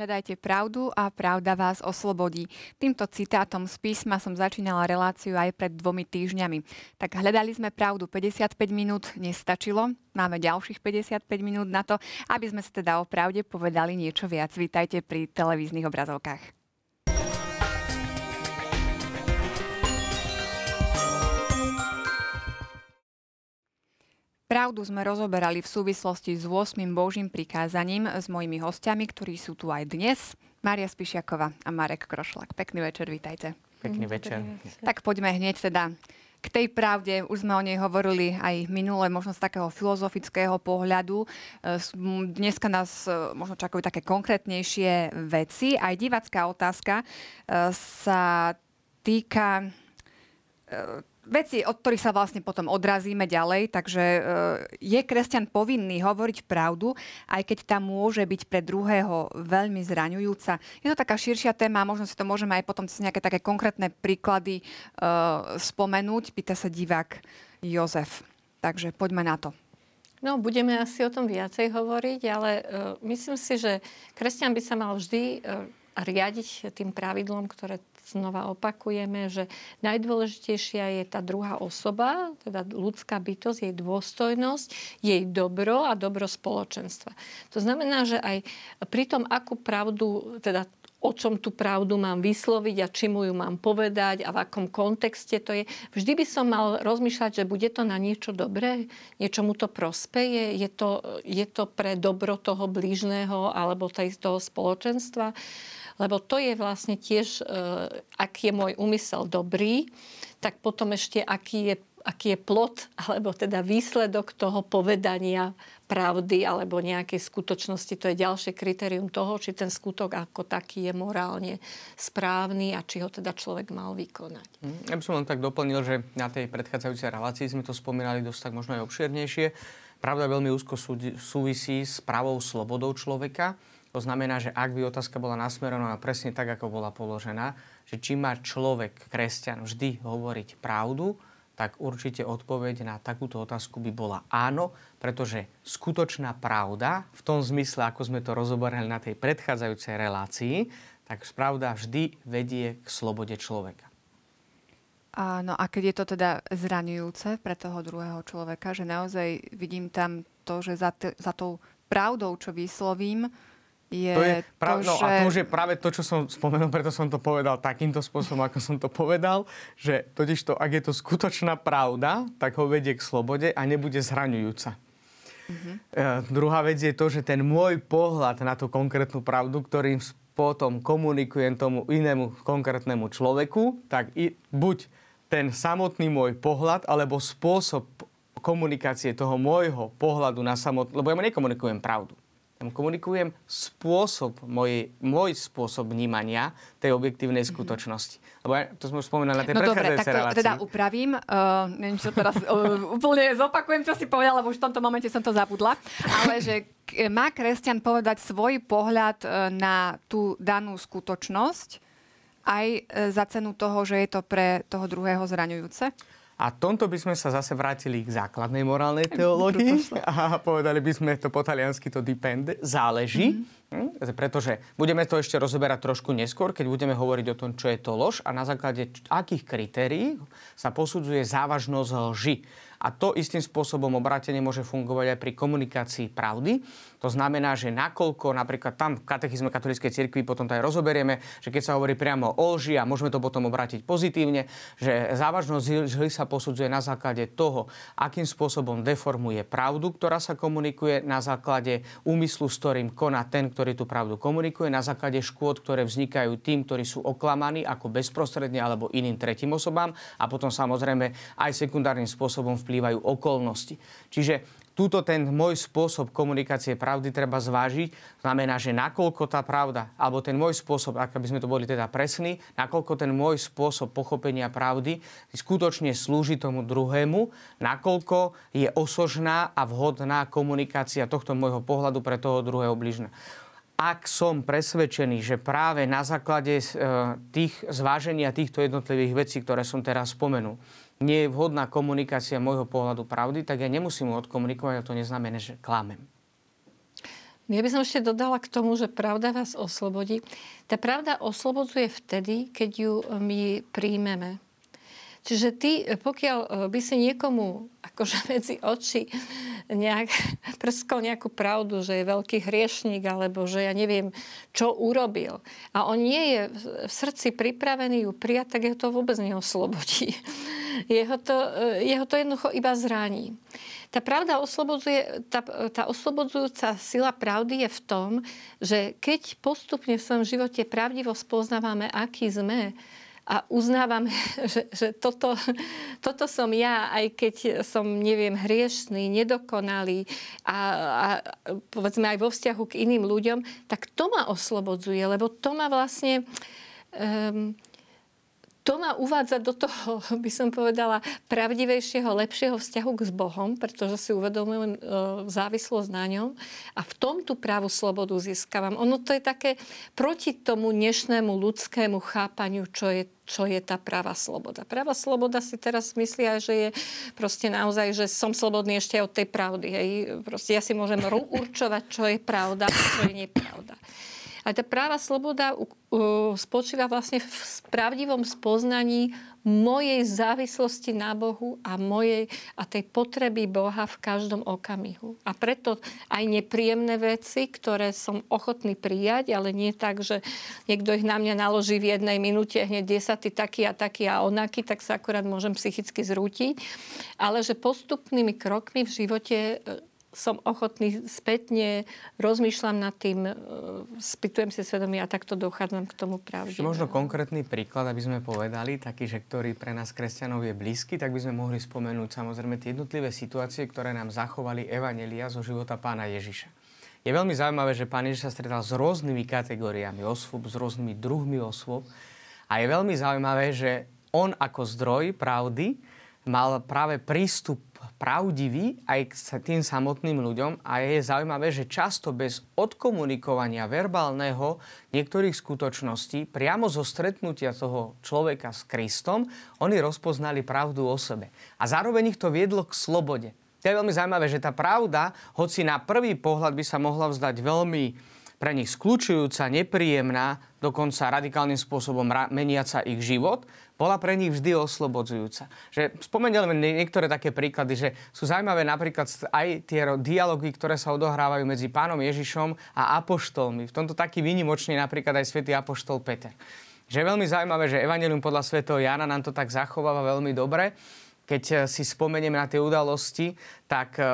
Hľadajte pravdu a pravda vás oslobodí. Týmto citátom z písma som začínala reláciu aj pred dvomi týždňami. Tak hľadali sme pravdu 55 minút, nestačilo. Máme ďalších 55 minút na to, aby sme sa teda o pravde povedali niečo viac. Vítajte pri televíznych obrazovkách. Pravdu sme rozoberali v súvislosti s 8. Božím prikázaním s mojimi hostiami, ktorí sú tu aj dnes. Mária Spišiaková a Marek Krošlak. Pekný večer, vítajte. Pekný večer. Tak poďme hneď teda k tej pravde. Už sme o nej hovorili aj minule, možno z takého filozofického pohľadu. Dneska nás e, možno čakajú také konkrétnejšie veci. Aj divacká otázka e, sa týka e, veci, od ktorých sa vlastne potom odrazíme ďalej, takže e, je kresťan povinný hovoriť pravdu, aj keď tá môže byť pre druhého veľmi zraňujúca. Je to taká širšia téma, možno si to môžeme aj potom cez nejaké také konkrétne príklady uh, spomenúť. Pýta sa divák Jozef. Takže poďme na to. No, budeme asi o tom viacej hovoriť, ale uh, myslím si, že kresťan by sa mal vždy uh, riadiť tým pravidlom, ktoré znova opakujeme, že najdôležitejšia je tá druhá osoba, teda ľudská bytosť, jej dôstojnosť, jej dobro a dobro spoločenstva. To znamená, že aj pri tom, akú pravdu, teda o čom tú pravdu mám vysloviť a či mu ju mám povedať a v akom kontexte to je. Vždy by som mal rozmýšľať, že bude to na niečo dobré, niečo mu to prospeje, je to, je to pre dobro toho blížneho alebo toho spoločenstva lebo to je vlastne tiež, e, ak je môj úmysel dobrý, tak potom ešte aký je, aký je plot, alebo teda výsledok toho povedania pravdy alebo nejakej skutočnosti. To je ďalšie kritérium toho, či ten skutok ako taký je morálne správny a či ho teda človek mal vykonať. Hm, ja by som len tak doplnil, že na tej predchádzajúcej relácii sme to spomínali dosť tak možno aj obširnejšie. Pravda veľmi úzko súvisí s pravou slobodou človeka to znamená, že ak by otázka bola nasmerovaná presne tak, ako bola položená, že či má človek, kresťan, vždy hovoriť pravdu, tak určite odpoveď na takúto otázku by bola áno, pretože skutočná pravda, v tom zmysle, ako sme to rozoberali na tej predchádzajúcej relácii, tak pravda vždy vedie k slobode človeka. Áno, a keď je to teda zraňujúce pre toho druhého človeka, že naozaj vidím tam to, že za, t- za tou pravdou, čo vyslovím, je to, je pra- to, no, že... A to už je práve to, čo som spomenul, preto som to povedal takýmto spôsobom, ako som to povedal, že totiž to, ak je to skutočná pravda, tak ho vedie k slobode a nebude zhraňujúca. Uh-huh. E, druhá vec je to, že ten môj pohľad na tú konkrétnu pravdu, ktorým potom komunikujem tomu inému konkrétnemu človeku, tak i, buď ten samotný môj pohľad, alebo spôsob komunikácie toho môjho pohľadu na samotný, lebo ja mu nekomunikujem pravdu komunikujem spôsob, môj, môj spôsob vnímania tej objektívnej mm-hmm. skutočnosti. Lebo ja, to sme už spomínali na tej no dobre, tak to relácii. teda upravím. Uh, neviem, čo teraz uh, úplne zopakujem, čo si povedal, lebo už v tomto momente som to zabudla. Ale že má kresťan povedať svoj pohľad na tú danú skutočnosť aj za cenu toho, že je to pre toho druhého zraňujúce? A tomto by sme sa zase vrátili k základnej morálnej teológii a povedali by sme to po taliansky to depende, záleží. Mm-hmm. Pretože budeme to ešte rozoberať trošku neskôr, keď budeme hovoriť o tom, čo je to lož a na základe akých kritérií sa posudzuje závažnosť lži. A to istým spôsobom obrátenie môže fungovať aj pri komunikácii pravdy. To znamená, že nakoľko napríklad tam v katechizme katolíckej cirkvi potom to aj rozoberieme, že keď sa hovorí priamo o lži a môžeme to potom obrátiť pozitívne, že závažnosť lži sa posudzuje na základe toho, akým spôsobom deformuje pravdu, ktorá sa komunikuje, na základe úmyslu, s ktorým koná ten, ktorý tú pravdu komunikuje, na základe škôd, ktoré vznikajú tým, ktorí sú oklamaní ako bezprostredne alebo iným tretím osobám a potom samozrejme aj sekundárnym spôsobom vplývajú okolnosti. Čiže túto ten môj spôsob komunikácie pravdy treba zvážiť. Znamená, že nakoľko tá pravda, alebo ten môj spôsob, ak by sme to boli teda presní, nakoľko ten môj spôsob pochopenia pravdy skutočne slúži tomu druhému, nakoľko je osožná a vhodná komunikácia tohto môjho pohľadu pre toho druhého bližna ak som presvedčený, že práve na základe e, tých zváženia týchto jednotlivých vecí, ktoré som teraz spomenul, nie je vhodná komunikácia môjho pohľadu pravdy, tak ja nemusím mu odkomunikovať a to neznamená, že klamem. Ja by som ešte dodala k tomu, že pravda vás oslobodí. Tá pravda oslobodzuje vtedy, keď ju my príjmeme. Čiže ty, pokiaľ e, by si niekomu akože medzi oči nejak, prskol nejakú pravdu, že je veľký hriešnik, alebo že ja neviem, čo urobil. A on nie je v srdci pripravený ju prijať, tak jeho to vôbec neoslobodí. Jeho to, e, jeho to jednoducho iba zraní. Tá pravda oslobodzuje, tá, tá oslobodzujúca sila pravdy je v tom, že keď postupne v svojom živote pravdivo spoznávame, aký sme, a uznávam, že, že toto, toto som ja, aj keď som, neviem, hriešný, nedokonalý a, a povedzme aj vo vzťahu k iným ľuďom, tak to ma oslobodzuje, lebo to ma vlastne um, to ma uvádza do toho, by som povedala, pravdivejšieho, lepšieho vzťahu k s Bohom, pretože si uvedomujem e, závislosť na ňom a v tom tú právu slobodu získavam. Ono to je také proti tomu dnešnému ľudskému chápaniu, čo je čo je tá práva sloboda. Práva sloboda si teraz myslia, že je proste naozaj, že som slobodný ešte od tej pravdy. Hej. Proste ja si môžem určovať, čo je pravda a čo je nepravda. A tá práva sloboda spočíva vlastne v pravdivom spoznaní mojej závislosti na Bohu a, mojej, a tej potreby Boha v každom okamihu. A preto aj nepríjemné veci, ktoré som ochotný prijať, ale nie tak, že niekto ich na mňa naloží v jednej minúte hneď desatý taký a taký a onaký, tak sa akorát môžem psychicky zrútiť. Ale že postupnými krokmi v živote som ochotný spätne, rozmýšľam nad tým, e, spýtujem si svedomie a takto dochádzam k tomu pravde. Možno konkrétny príklad, aby sme povedali, taký, že ktorý pre nás kresťanov je blízky, tak by sme mohli spomenúť samozrejme tie jednotlivé situácie, ktoré nám zachovali Evanelia zo života pána Ježiša. Je veľmi zaujímavé, že pán Ježiš sa stretal s rôznymi kategóriami osôb, s rôznymi druhmi osôb a je veľmi zaujímavé, že on ako zdroj pravdy mal práve prístup pravdivý aj k tým samotným ľuďom a je zaujímavé, že často bez odkomunikovania verbálneho niektorých skutočností, priamo zo stretnutia toho človeka s Kristom, oni rozpoznali pravdu o sebe. A zároveň ich to viedlo k slobode. To je veľmi zaujímavé, že tá pravda, hoci na prvý pohľad by sa mohla vzdať veľmi pre nich skľúčujúca, nepríjemná, dokonca radikálnym spôsobom meniaca ich život, bola pre nich vždy oslobodzujúca. Že spomeniem niektoré také príklady, že sú zaujímavé napríklad aj tie dialógy, ktoré sa odohrávajú medzi pánom Ježišom a apoštolmi. V tomto taký výnimočný napríklad aj svätý apoštol Peter. Že je veľmi zaujímavé, že Evangelium podľa svätého Jana nám to tak zachováva veľmi dobre keď eh, si spomenieme na tie udalosti, tak eh,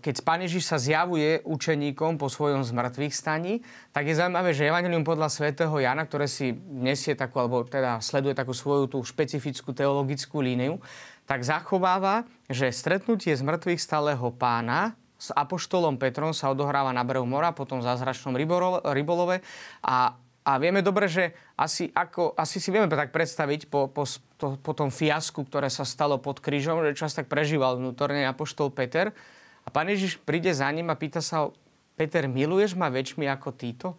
keď Pán Ježiš sa zjavuje učeníkom po svojom zmrtvých staní, tak je zaujímavé, že Evangelium podľa svätého Jana, ktoré si nesie takú, alebo teda sleduje takú svoju tú špecifickú teologickú líniu, tak zachováva, že stretnutie z mŕtvych stáleho pána s apoštolom Petrom sa odohráva na brehu mora, potom v zázračnom rybolove. A a vieme dobre, že asi, ako, asi si vieme tak predstaviť po, po, to, po tom fiasku, ktoré sa stalo pod krížom, že čas tak prežíval vnútorne apoštol Peter. A pán Ježiš príde za ním a pýta sa ho, Peter, miluješ ma väčšmi ako títo?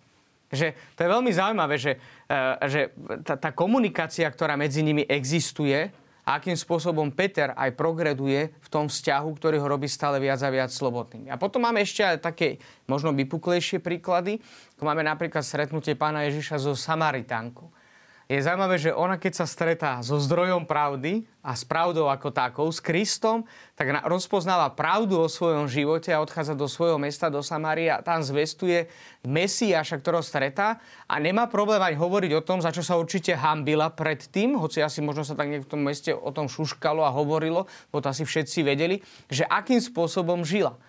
Že to je veľmi zaujímavé, že, e, že tá, tá komunikácia, ktorá medzi nimi existuje, a akým spôsobom Peter aj progreduje v tom vzťahu, ktorý ho robí stále viac a viac slobodným. A potom máme ešte aj také možno vypuklejšie príklady, máme napríklad stretnutie pána Ježiša so Samaritánkou je zaujímavé, že ona keď sa stretá so zdrojom pravdy a s pravdou ako takou, s Kristom, tak rozpoznáva pravdu o svojom živote a odchádza do svojho mesta, do Samária tam zvestuje Mesiáša, ktorého stretá a nemá problém aj hovoriť o tom, za čo sa určite hambila predtým, hoci asi možno sa tak niekto v tom meste o tom šuškalo a hovorilo, bo to asi všetci vedeli, že akým spôsobom žila.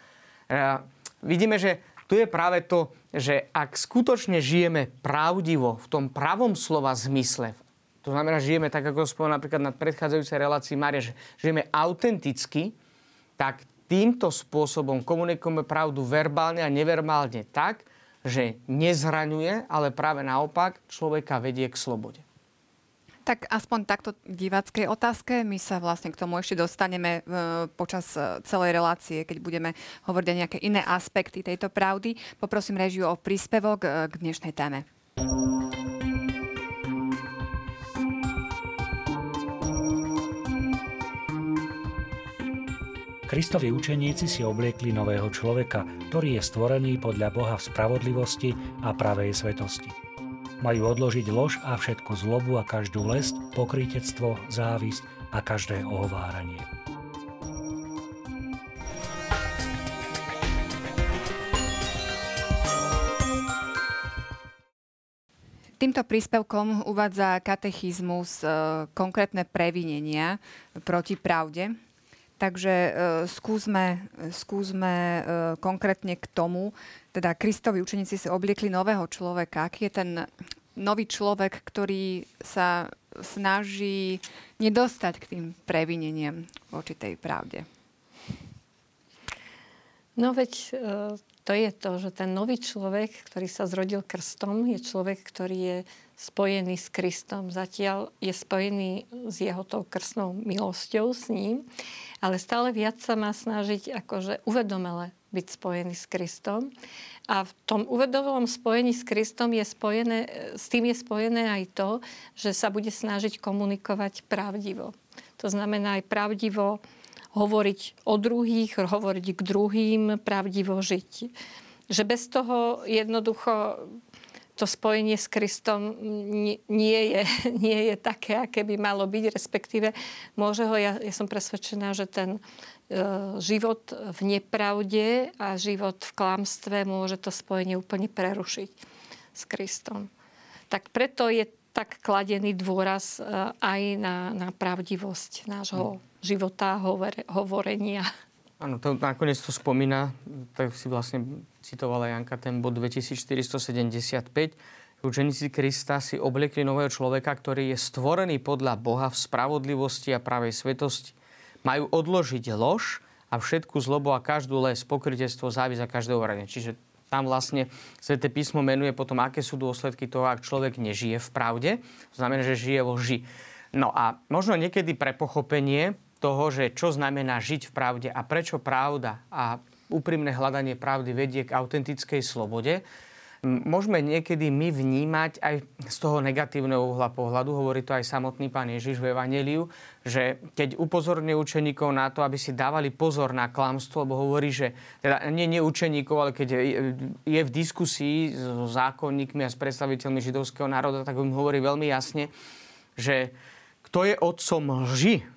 E, vidíme, že tu je práve to, že ak skutočne žijeme pravdivo v tom pravom slova zmysle, to znamená, že žijeme tak, ako spomínal napríklad na predchádzajúcej relácii Maria, že žijeme autenticky, tak týmto spôsobom komunikujeme pravdu verbálne a neverbálne tak, že nezraňuje, ale práve naopak človeka vedie k slobode. Tak aspoň takto diváckej otázke. My sa vlastne k tomu ešte dostaneme e, počas e, celej relácie, keď budeme hovoriť o nejaké iné aspekty tejto pravdy. Poprosím režiu o príspevok e, k dnešnej téme. Kristovi učeníci si obliekli nového človeka, ktorý je stvorený podľa Boha v spravodlivosti a pravej svetosti. Majú odložiť lož a všetku zlobu a každú lesť, pokrytectvo, závisť a každé ohováranie. Týmto príspevkom uvádza katechizmus e, konkrétne previnenia proti pravde, Takže uh, skúsme, skúsme uh, konkrétne k tomu, teda Kristovi učeníci si obliekli nového človeka. Aký je ten nový človek, ktorý sa snaží nedostať k tým previneniam voči tej pravde? No veď uh, to je to, že ten nový človek, ktorý sa zrodil krstom, je človek, ktorý je spojený s Kristom. Zatiaľ je spojený s jeho tou krstnou milosťou s ním ale stále viac sa má snažiť akože uvedomele byť spojený s Kristom. A v tom uvedomelom spojení s Kristom je spojené, s tým je spojené aj to, že sa bude snažiť komunikovať pravdivo. To znamená aj pravdivo hovoriť o druhých, hovoriť k druhým, pravdivo žiť. Že bez toho jednoducho to spojenie s Kristom nie je, nie je také, aké by malo byť, respektíve môže ho, ja, ja som presvedčená, že ten e, život v nepravde a život v klamstve môže to spojenie úplne prerušiť s Kristom. Tak preto je tak kladený dôraz e, aj na, na pravdivosť nášho hmm. života, hovore, hovorenia. Áno, to nakoniec to spomína, tak si vlastne citovala Janka ten bod 2475. Učeníci Krista si obliekli nového človeka, ktorý je stvorený podľa Boha v spravodlivosti a pravej svetosti. Majú odložiť lož a všetku zlobu a každú les, pokrytectvo, závis a každé uvarenie. Čiže tam vlastne Sveté písmo menuje potom, aké sú dôsledky toho, ak človek nežije v pravde. To znamená, že žije vo lži. No a možno niekedy pre pochopenie toho, že čo znamená žiť v pravde a prečo pravda a úprimné hľadanie pravdy vedie k autentickej slobode, môžeme niekedy my vnímať aj z toho negatívneho uhla pohľadu, hovorí to aj samotný pán Ježiš v Evangeliu, že keď upozorňuje učeníkov na to, aby si dávali pozor na klamstvo, lebo hovorí, že teda nie, nie učeníkov, ale keď je v diskusii so zákonníkmi a s predstaviteľmi židovského národa, tak im hovorí veľmi jasne, že kto je otcom lži,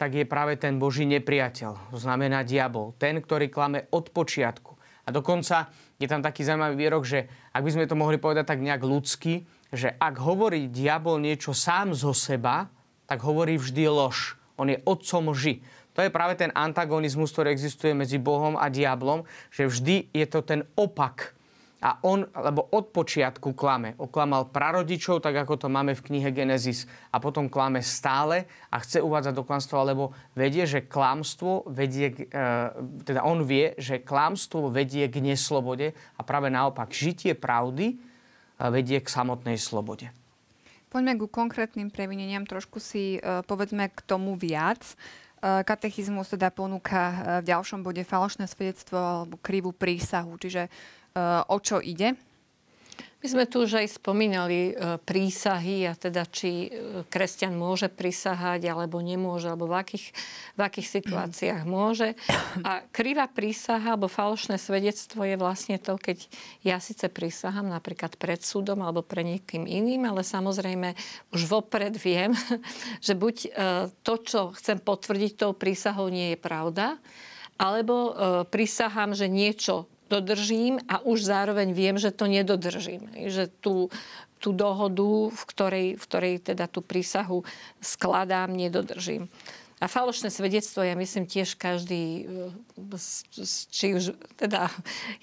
tak je práve ten Boží nepriateľ. To znamená diabol. Ten, ktorý klame od počiatku. A dokonca je tam taký zaujímavý výrok, že ak by sme to mohli povedať tak nejak ľudsky, že ak hovorí diabol niečo sám zo seba, tak hovorí vždy lož. On je otcom lži. To je práve ten antagonizmus, ktorý existuje medzi Bohom a diablom, že vždy je to ten opak a on, lebo od počiatku klame. Oklamal prarodičov, tak ako to máme v knihe Genesis. A potom klame stále a chce uvádzať do klamstva, lebo vedie, že klamstvo vedie, e, teda on vie, že klamstvo vedie k neslobode a práve naopak žitie pravdy e, vedie k samotnej slobode. Poďme ku konkrétnym previneniam, trošku si e, povedzme k tomu viac. Katechizmus teda ponúka v ďalšom bode falošné svedectvo alebo krivú prísahu, čiže o čo ide? My sme tu už aj spomínali e, prísahy a teda či e, kresťan môže prisahať alebo nemôže, alebo v akých, v akých situáciách môže. A krivá prísaha alebo falošné svedectvo je vlastne to, keď ja síce prisahám napríklad pred súdom alebo pre niekým iným, ale samozrejme už vopred viem, že buď e, to, čo chcem potvrdiť tou prísahou, nie je pravda, alebo prisahám, že niečo dodržím a už zároveň viem, že to nedodržím. Že tú, tú dohodu, v ktorej, v ktorej teda tú prísahu skladám, nedodržím. A falošné svedectvo, ja myslím, tiež každý, e, či už teda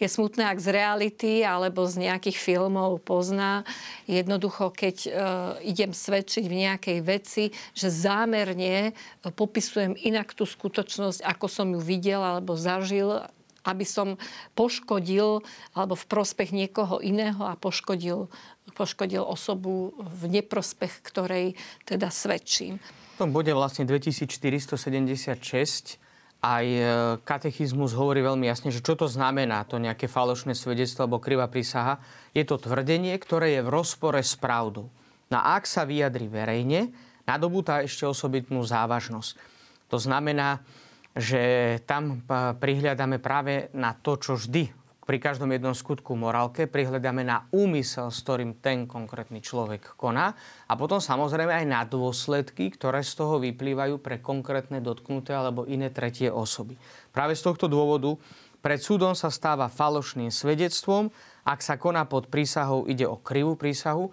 je smutné ak z reality, alebo z nejakých filmov pozná. Jednoducho, keď uh, idem svedčiť v nejakej veci, že zámerne popisujem inak tú skutočnosť, ako som ju videl alebo zažil aby som poškodil alebo v prospech niekoho iného a poškodil, poškodil osobu v neprospech, ktorej teda svedčím. V tom bode vlastne 2476 aj e, katechizmus hovorí veľmi jasne, že čo to znamená to nejaké falošné svedectvo alebo krivá prísaha. Je to tvrdenie, ktoré je v rozpore s pravdou. No a ak sa vyjadri verejne, nadobúta ešte osobitnú závažnosť. To znamená, že tam prihľadáme práve na to, čo vždy pri každom jednom skutku morálke prihľadáme na úmysel, s ktorým ten konkrétny človek koná a potom samozrejme aj na dôsledky, ktoré z toho vyplývajú pre konkrétne dotknuté alebo iné tretie osoby. Práve z tohto dôvodu pred súdom sa stáva falošným svedectvom, ak sa koná pod prísahou, ide o krivú prísahu,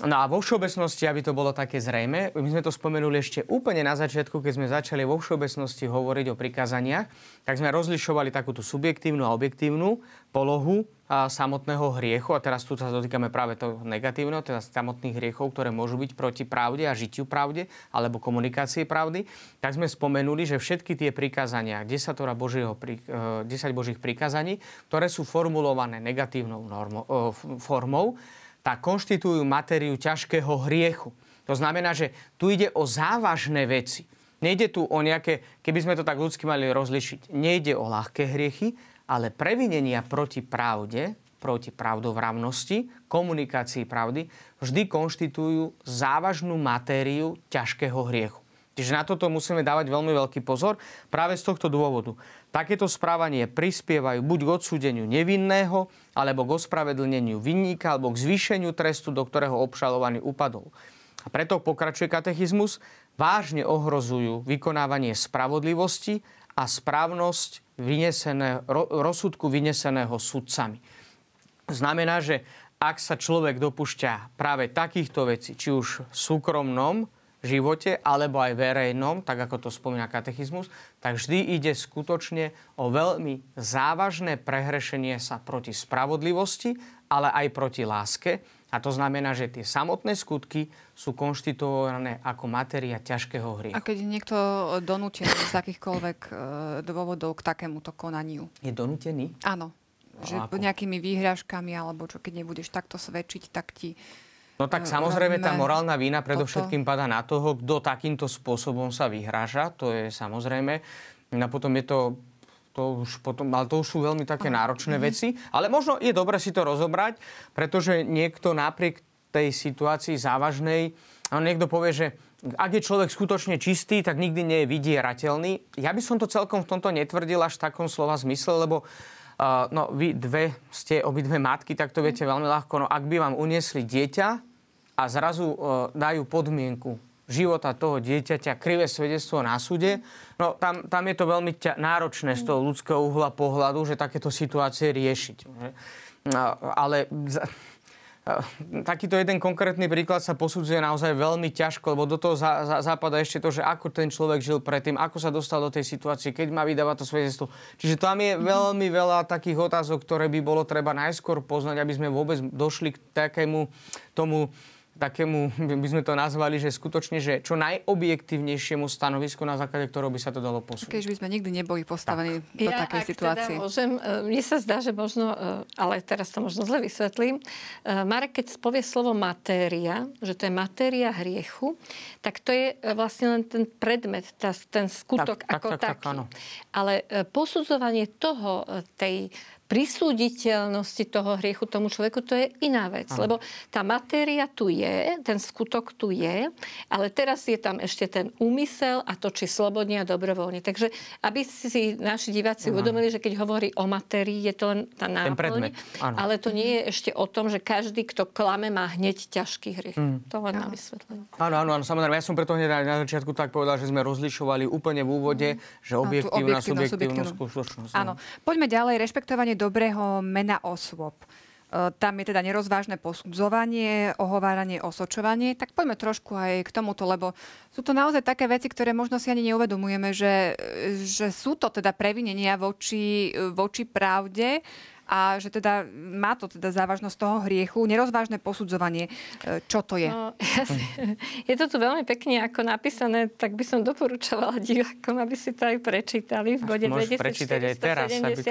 No a vo všeobecnosti, aby to bolo také zrejme, my sme to spomenuli ešte úplne na začiatku, keď sme začali vo všeobecnosti hovoriť o prikázaniach, tak sme rozlišovali takúto subjektívnu a objektívnu polohu a samotného hriechu. A teraz tu sa dotýkame práve toho negatívneho, teda samotných hriechov, ktoré môžu byť proti pravde a žitiu pravde alebo komunikácii pravdy. Tak sme spomenuli, že všetky tie prikázania, 10, Božieho, 10 eh, Božích prikázaní, ktoré sú formulované negatívnou normo, eh, formou, tak konštitujú matériu ťažkého hriechu. To znamená, že tu ide o závažné veci. Nejde tu o nejaké, keby sme to tak ľudsky mali rozlišiť, nejde o ľahké hriechy, ale previnenia proti pravde, proti pravdovravnosti, komunikácii pravdy, vždy konštitujú závažnú matériu ťažkého hriechu. Čiže na toto musíme dávať veľmi veľký pozor práve z tohto dôvodu. Takéto správanie prispievajú buď k odsúdeniu nevinného, alebo k ospravedlneniu vinníka, alebo k zvýšeniu trestu, do ktorého obšalovaný upadol. A preto pokračuje katechizmus, vážne ohrozujú vykonávanie spravodlivosti a správnosť vynesené, rozsudku vyneseného sudcami. Znamená, že ak sa človek dopúšťa práve takýchto vecí, či už v súkromnom, živote alebo aj verejnom, tak ako to spomína katechizmus, tak vždy ide skutočne o veľmi závažné prehrešenie sa proti spravodlivosti, ale aj proti láske. A to znamená, že tie samotné skutky sú konštituované ako matéria ťažkého hriechu. A keď je niekto donútený z akýchkoľvek e, dôvodov k takémuto konaniu? Je donútený? Áno. No, že ako? nejakými výhražkami, alebo čo keď nebudeš takto svedčiť, tak ti No tak samozrejme tá morálna vína predovšetkým padá na toho, kto takýmto spôsobom sa vyhráža. To je samozrejme. A potom je to to už potom, ale to už sú veľmi také náročné mm-hmm. veci. Ale možno je dobre si to rozobrať, pretože niekto napriek tej situácii závažnej, niekto povie, že ak je človek skutočne čistý, tak nikdy nie je vydierateľný. Ja by som to celkom v tomto netvrdil až v takom slova zmysle, lebo uh, no, vy dve ste obidve matky, tak to viete veľmi ľahko. No, ak by vám uniesli dieťa, a zrazu e, dajú podmienku života toho dieťaťa, krivé svedectvo na súde, no tam, tam je to veľmi ťa, náročné z toho ľudského uhla pohľadu, že takéto situácie riešiť. Ale takýto jeden konkrétny príklad sa posudzuje naozaj veľmi ťažko, lebo do toho za, za, zapadá ešte to, že ako ten človek žil predtým, ako sa dostal do tej situácie, keď má vydávať to svedectvo. Čiže tam je veľmi veľa takých otázok, ktoré by bolo treba najskôr poznať, aby sme vôbec došli k takému tomu takému, by sme to nazvali, že skutočne, že čo najobjektívnejšiemu stanovisku, na základe ktorého by sa to dalo posúdiť. Keď by sme nikdy neboli postavení tak. do ja, takej ak situácie. Teda môžem, e, mne sa zdá, že možno, e, ale teraz to možno zle vysvetlím. E, Marek, keď povie slovo matéria, že to je matéria hriechu, tak to je vlastne len ten predmet, ten skutok tak, ako tak, tak, taký. Tak, áno. Ale posudzovanie toho, tej prisúditeľnosti toho hriechu tomu človeku, to je iná vec. Aha. Lebo tá matéria tu je, ten skutok tu je, ale teraz je tam ešte ten úmysel a to, či slobodne a dobrovoľne. Takže aby si naši diváci Aha. uvedomili, že keď hovorí o matérii, je to len tá náplň, ale to nie je ešte o tom, že každý, kto klame, má hneď ťažký hriech. Mm. To len na vysvetlenie. Áno, áno, áno, samozrejme. Ja som preto hneď na začiatku tak povedal, že sme rozlišovali úplne v úvode, mm. že objektívna, subjektívnu skutočnosť. Áno. Poďme ďalej. Rešpektovanie dobrého mena osôb. E, tam je teda nerozvážne posudzovanie, ohováranie, osočovanie. Tak poďme trošku aj k tomuto, lebo sú to naozaj také veci, ktoré možno si ani neuvedomujeme, že, že sú to teda previnenia voči, voči pravde a že teda má to teda závažnosť toho hriechu, nerozvážne posudzovanie. E, čo to je? No, je to tu veľmi pekne ako napísané, tak by som doporučovala divákom, aby si to aj prečítali v bode 2477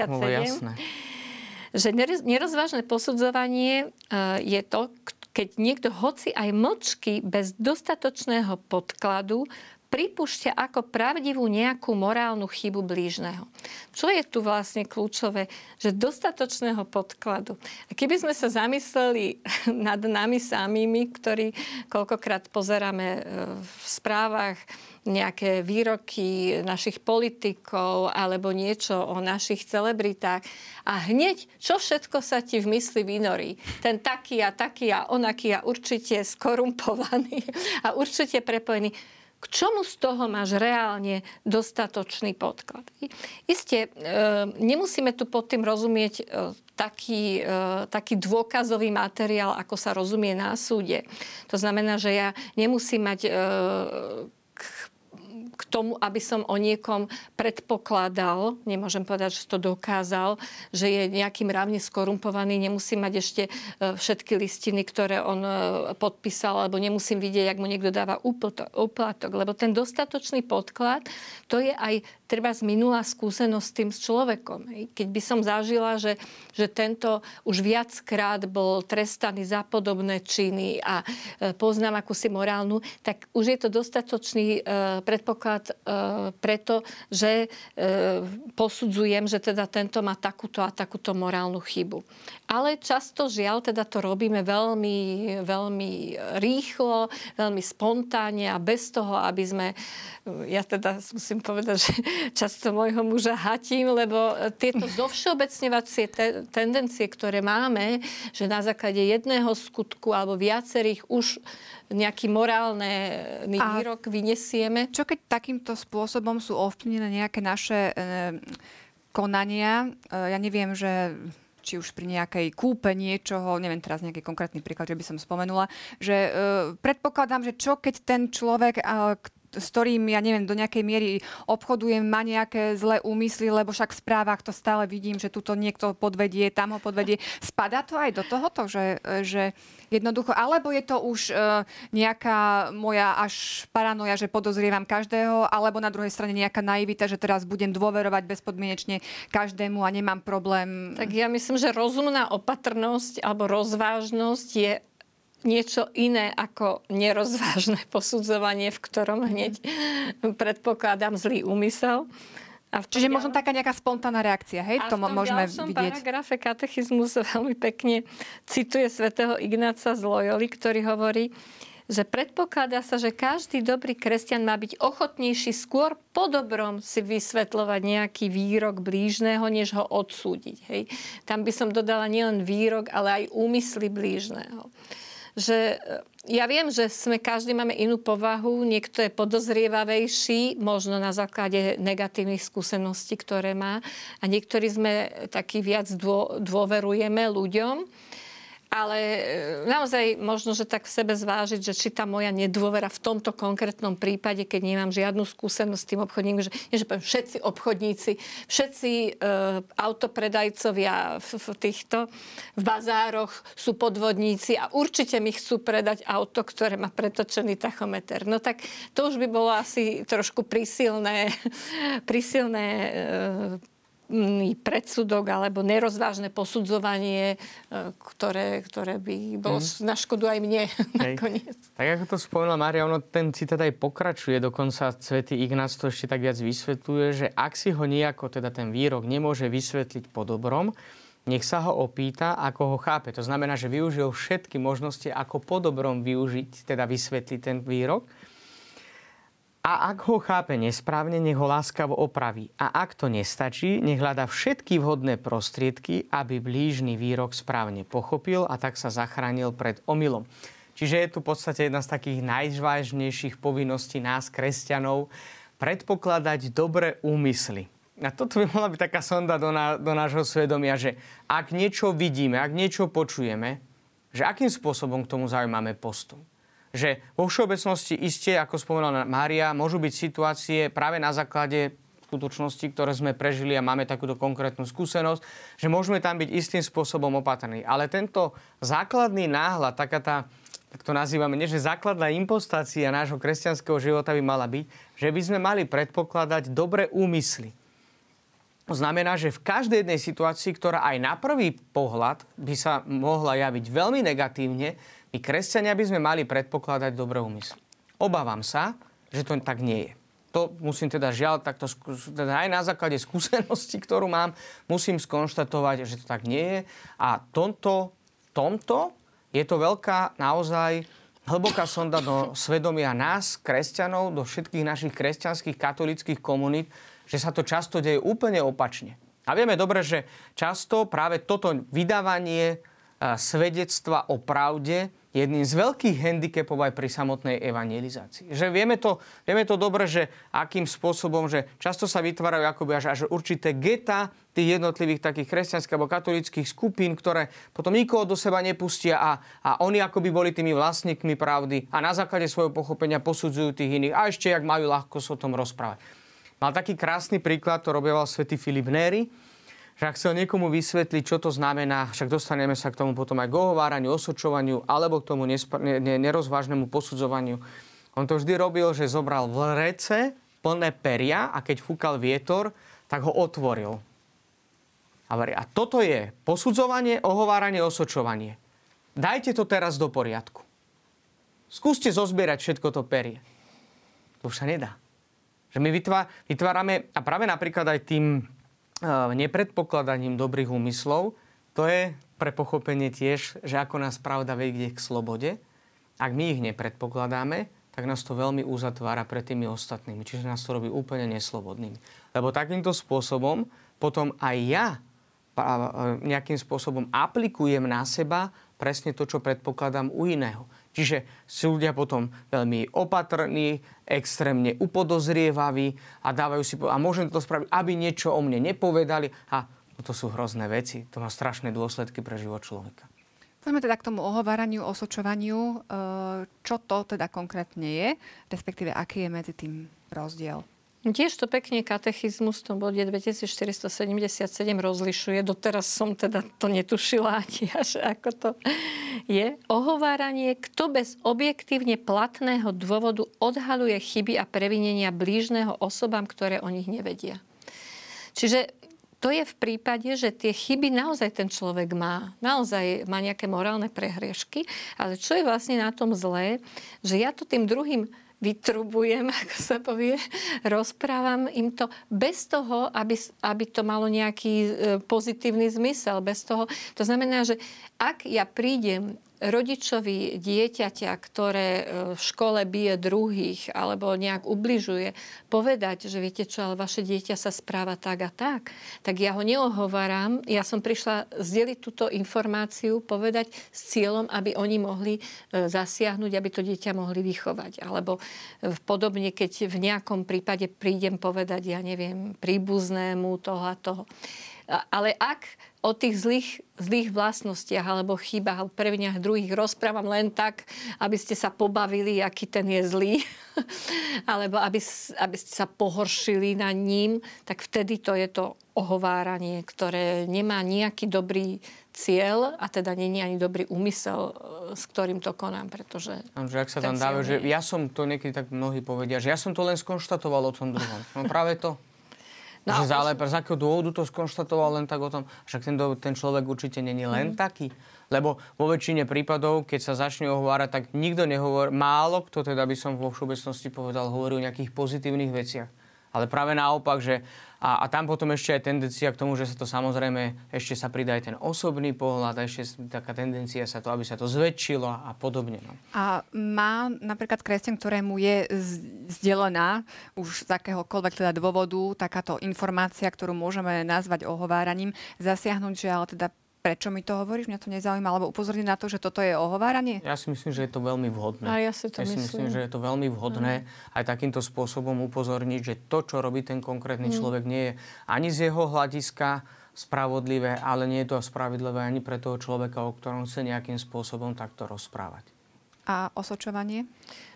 že nerozvážne posudzovanie e, je to, keď niekto hoci aj mlčky bez dostatočného podkladu pripúšťa ako pravdivú nejakú morálnu chybu blížneho. Čo je tu vlastne kľúčové? Že dostatočného podkladu. Keby sme sa zamysleli nad nami samými, ktorí koľkokrát pozeráme e, v správach, nejaké výroky našich politikov alebo niečo o našich celebritách a hneď, čo všetko sa ti v mysli vynorí. Ten taký a taký a onaký a určite skorumpovaný a určite prepojený k čomu z toho máš reálne dostatočný podklad. Isté, e, nemusíme tu pod tým rozumieť e, taký, e, taký dôkazový materiál, ako sa rozumie na súde. To znamená, že ja nemusím mať k tomu, aby som o niekom predpokladal, nemôžem povedať, že to dokázal, že je nejaký mravne skorumpovaný, nemusím mať ešte e, všetky listiny, ktoré on e, podpísal, alebo nemusím vidieť, jak mu niekto dáva úplatok, lebo ten dostatočný podklad, to je aj treba z minulá skúsenosť s tým s človekom. Keď by som zažila, že, že tento už viackrát bol trestaný za podobné činy a e, poznám akúsi morálnu, tak už je to dostatočný predpoklad napríklad e, preto, že e, posudzujem, že teda tento má takúto a takúto morálnu chybu. Ale často žiaľ, teda to robíme veľmi, veľmi rýchlo, veľmi spontánne a bez toho, aby sme, ja teda musím povedať, že často môjho muža hatím, lebo tieto zovšeobecňovacie te- tendencie, ktoré máme, že na základe jedného skutku alebo viacerých už nejaký morálny a výrok vyniesieme. Čo keď takýmto spôsobom sú ovplyvnené nejaké naše e, konania? E, ja neviem, že či už pri nejakej kúpe niečoho, neviem teraz nejaký konkrétny príklad, že by som spomenula, že e, predpokladám, že čo keď ten človek, e, s ktorým, ja neviem, do nejakej miery obchodujem, má nejaké zlé úmysly, lebo však v správach to stále vidím, že tuto niekto podvedie, tam ho podvedie. Spadá to aj do tohoto, že, že jednoducho, alebo je to už uh, nejaká moja až paranoja, že podozrievam každého, alebo na druhej strane nejaká naivita, že teraz budem dôverovať bezpodmienečne každému a nemám problém. Tak ja myslím, že rozumná opatrnosť alebo rozvážnosť je niečo iné ako nerozvážne posudzovanie, v ktorom hneď predpokladám zlý úmysel. A v Čiže možno taká nejaká spontánna reakcia, hej? A to v tom môžeme vidieť. paragrafe katechizmus veľmi pekne cituje svätého Ignáca z Loyoli, ktorý hovorí, že predpokladá sa, že každý dobrý kresťan má byť ochotnejší skôr po dobrom si vysvetľovať nejaký výrok blížneho, než ho odsúdiť. Hej. Tam by som dodala nielen výrok, ale aj úmysly blížneho že e, ja viem, že sme, každý máme inú povahu, niekto je podozrievavejší, možno na základe negatívnych skúseností, ktoré má. A niektorí sme taký viac dôverujeme ľuďom ale e, naozaj možno, že tak v sebe zvážiť, že či tá moja nedôvera v tomto konkrétnom prípade, keď nemám žiadnu skúsenosť s tým obchodníkom, že, nie, že poviem, všetci obchodníci, všetci e, autopredajcovia v, v týchto v bazároch sú podvodníci a určite mi chcú predať auto, ktoré má pretočený tachometer. No tak to už by bolo asi trošku prísilné, prísilné e, predsudok alebo nerozvážne posudzovanie, e, ktoré, ktoré by bolo mm. na škodu aj mne Hej. nakoniec. Tak ako to spomenula Mária, ono ten citát aj pokračuje, dokonca svätý Ignác to ešte tak viac vysvetľuje, že ak si ho nejako, teda ten výrok, nemôže vysvetliť po dobrom, nech sa ho opýta, ako ho chápe. To znamená, že využil všetky možnosti, ako po dobrom využiť, teda vysvetliť ten výrok a ak ho chápe nesprávne, nech ho láskavo opraví. A ak to nestačí, nech hľada všetky vhodné prostriedky, aby blížny výrok správne pochopil a tak sa zachránil pred omylom. Čiže je tu v podstate jedna z takých najvážnejších povinností nás, kresťanov, predpokladať dobré úmysly. A toto by mala byť taká sonda do, ná, do nášho svedomia, že ak niečo vidíme, ak niečo počujeme, že akým spôsobom k tomu zaujímame postup že vo všeobecnosti iste, ako spomenula Mária, môžu byť situácie práve na základe skutočnosti, ktoré sme prežili a máme takúto konkrétnu skúsenosť, že môžeme tam byť istým spôsobom opatrní. Ale tento základný náhľad, taká tá, tak to nazývame, nie, že základná impostácia nášho kresťanského života by mala byť, že by sme mali predpokladať dobré úmysly. To znamená, že v každej jednej situácii, ktorá aj na prvý pohľad by sa mohla javiť veľmi negatívne, my kresťania by sme mali predpokladať dobré úmysly. Obávam sa, že to tak nie je. To musím teda žiaľ, takto, teda aj na základe skúsenosti, ktorú mám, musím skonštatovať, že to tak nie je. A tomto, tomto je to veľká naozaj hlboká sonda do svedomia nás, kresťanov, do všetkých našich kresťanských katolických komunít, že sa to často deje úplne opačne. A vieme dobre, že často práve toto vydávanie svedectva o pravde jedným z veľkých handicapov aj pri samotnej evangelizácii. Že vieme to, vieme to dobre, že akým spôsobom, že často sa vytvárajú akoby až, až určité geta tých jednotlivých takých kresťanských alebo katolických skupín, ktoré potom nikoho do seba nepustia a, a oni akoby boli tými vlastníkmi pravdy a na základe svojho pochopenia posudzujú tých iných a ešte jak majú ľahko sa o tom rozprávať. Mal taký krásny príklad, to robieval svätý Filip Néry, ak chcel niekomu vysvetliť, čo to znamená, však dostaneme sa k tomu potom aj k ohováraniu, osočovaniu alebo k tomu nesp- ne- ne- nerozvážnemu posudzovaniu. On to vždy robil, že zobral v rece plné peria a keď fúkal vietor, tak ho otvoril. A, a toto je posudzovanie, ohováranie, osočovanie. Dajte to teraz do poriadku. Skúste zozbierať všetko to perie. To už sa nedá. Že my vytvárame, a práve napríklad aj tým nepredpokladaním dobrých úmyslov, to je pre pochopenie tiež, že ako nás pravda vedie k slobode. Ak my ich nepredpokladáme, tak nás to veľmi uzatvára pred tými ostatnými. Čiže nás to robí úplne neslobodnými. Lebo takýmto spôsobom potom aj ja nejakým spôsobom aplikujem na seba presne to, čo predpokladám u iného. Čiže sú ľudia potom veľmi opatrní, extrémne upodozrievaví a dávajú si, a môžem to spraviť, aby niečo o mne nepovedali. A to sú hrozné veci. To má strašné dôsledky pre život človeka. Poďme teda k tomu ohováraniu, osočovaniu. E, čo to teda konkrétne je, respektíve aký je medzi tým rozdiel? Tiež to pekne katechizmus v tom bode 2477 rozlišuje. Doteraz som teda to netušila ani až ako to je. Ohováranie, kto bez objektívne platného dôvodu odhaluje chyby a previnenia blížneho osobám, ktoré o nich nevedia. Čiže to je v prípade, že tie chyby naozaj ten človek má. Naozaj má nejaké morálne prehriešky. Ale čo je vlastne na tom zlé, že ja to tým druhým vytrubujem, ako sa povie, rozprávam im to bez toho, aby, aby to malo nejaký e, pozitívny zmysel. Bez toho. To znamená, že ak ja prídem rodičovi dieťaťa, ktoré e, v škole bije druhých alebo nejak ubližuje, povedať, že viete čo, ale vaše dieťa sa správa tak a tak, tak ja ho neohováram. Ja som prišla zdieľiť túto informáciu, povedať s cieľom, aby oni mohli e, zasiahnuť, aby to dieťa mohli vychovať. Alebo e, podobne, keď v nejakom prípade prídem povedať, ja neviem, príbuznému toho a toho. Ale ak o tých zlých, zlých vlastnostiach alebo chybách alebo previniach druhých rozprávam len tak, aby ste sa pobavili, aký ten je zlý, alebo aby, aby ste sa pohoršili na ním, tak vtedy to je to ohováranie, ktoré nemá nejaký dobrý cieľ a teda je ani dobrý úmysel, e, s ktorým to konám, pretože... že ak sa tam dáva, že ja som to niekedy tak mnohí povedia, že ja som to len skonštatoval o tom druhom. No práve to. No, že zále, z akého dôvodu to skonštatoval len tak o tom, však ten, ten človek určite není len mm. taký. Lebo vo väčšine prípadov, keď sa začne ohovárať, tak nikto nehovorí, málo kto teda by som vo všeobecnosti povedal, hovorí o nejakých pozitívnych veciach. Ale práve naopak, že a, a tam potom ešte aj tendencia k tomu, že sa to samozrejme, ešte sa pridá aj ten osobný pohľad, a ešte taká tendencia sa to, aby sa to zväčšilo a podobne. No. A má napríklad kresťan, ktorému je zdelená už z akéhokoľvek teda dôvodu takáto informácia, ktorú môžeme nazvať ohováraním, zasiahnuť, že ale teda prečo mi to hovoríš, mňa to nezaujíma, alebo upozorniť na to, že toto je ohováranie? Ja si myslím, že je to veľmi vhodné. A ja si to ja myslím. si myslím, že je to veľmi vhodné mm. aj takýmto spôsobom upozorniť, že to, čo robí ten konkrétny mm. človek, nie je ani z jeho hľadiska spravodlivé, ale nie je to spravodlivé ani pre toho človeka, o ktorom sa nejakým spôsobom takto rozprávať. A osočovanie?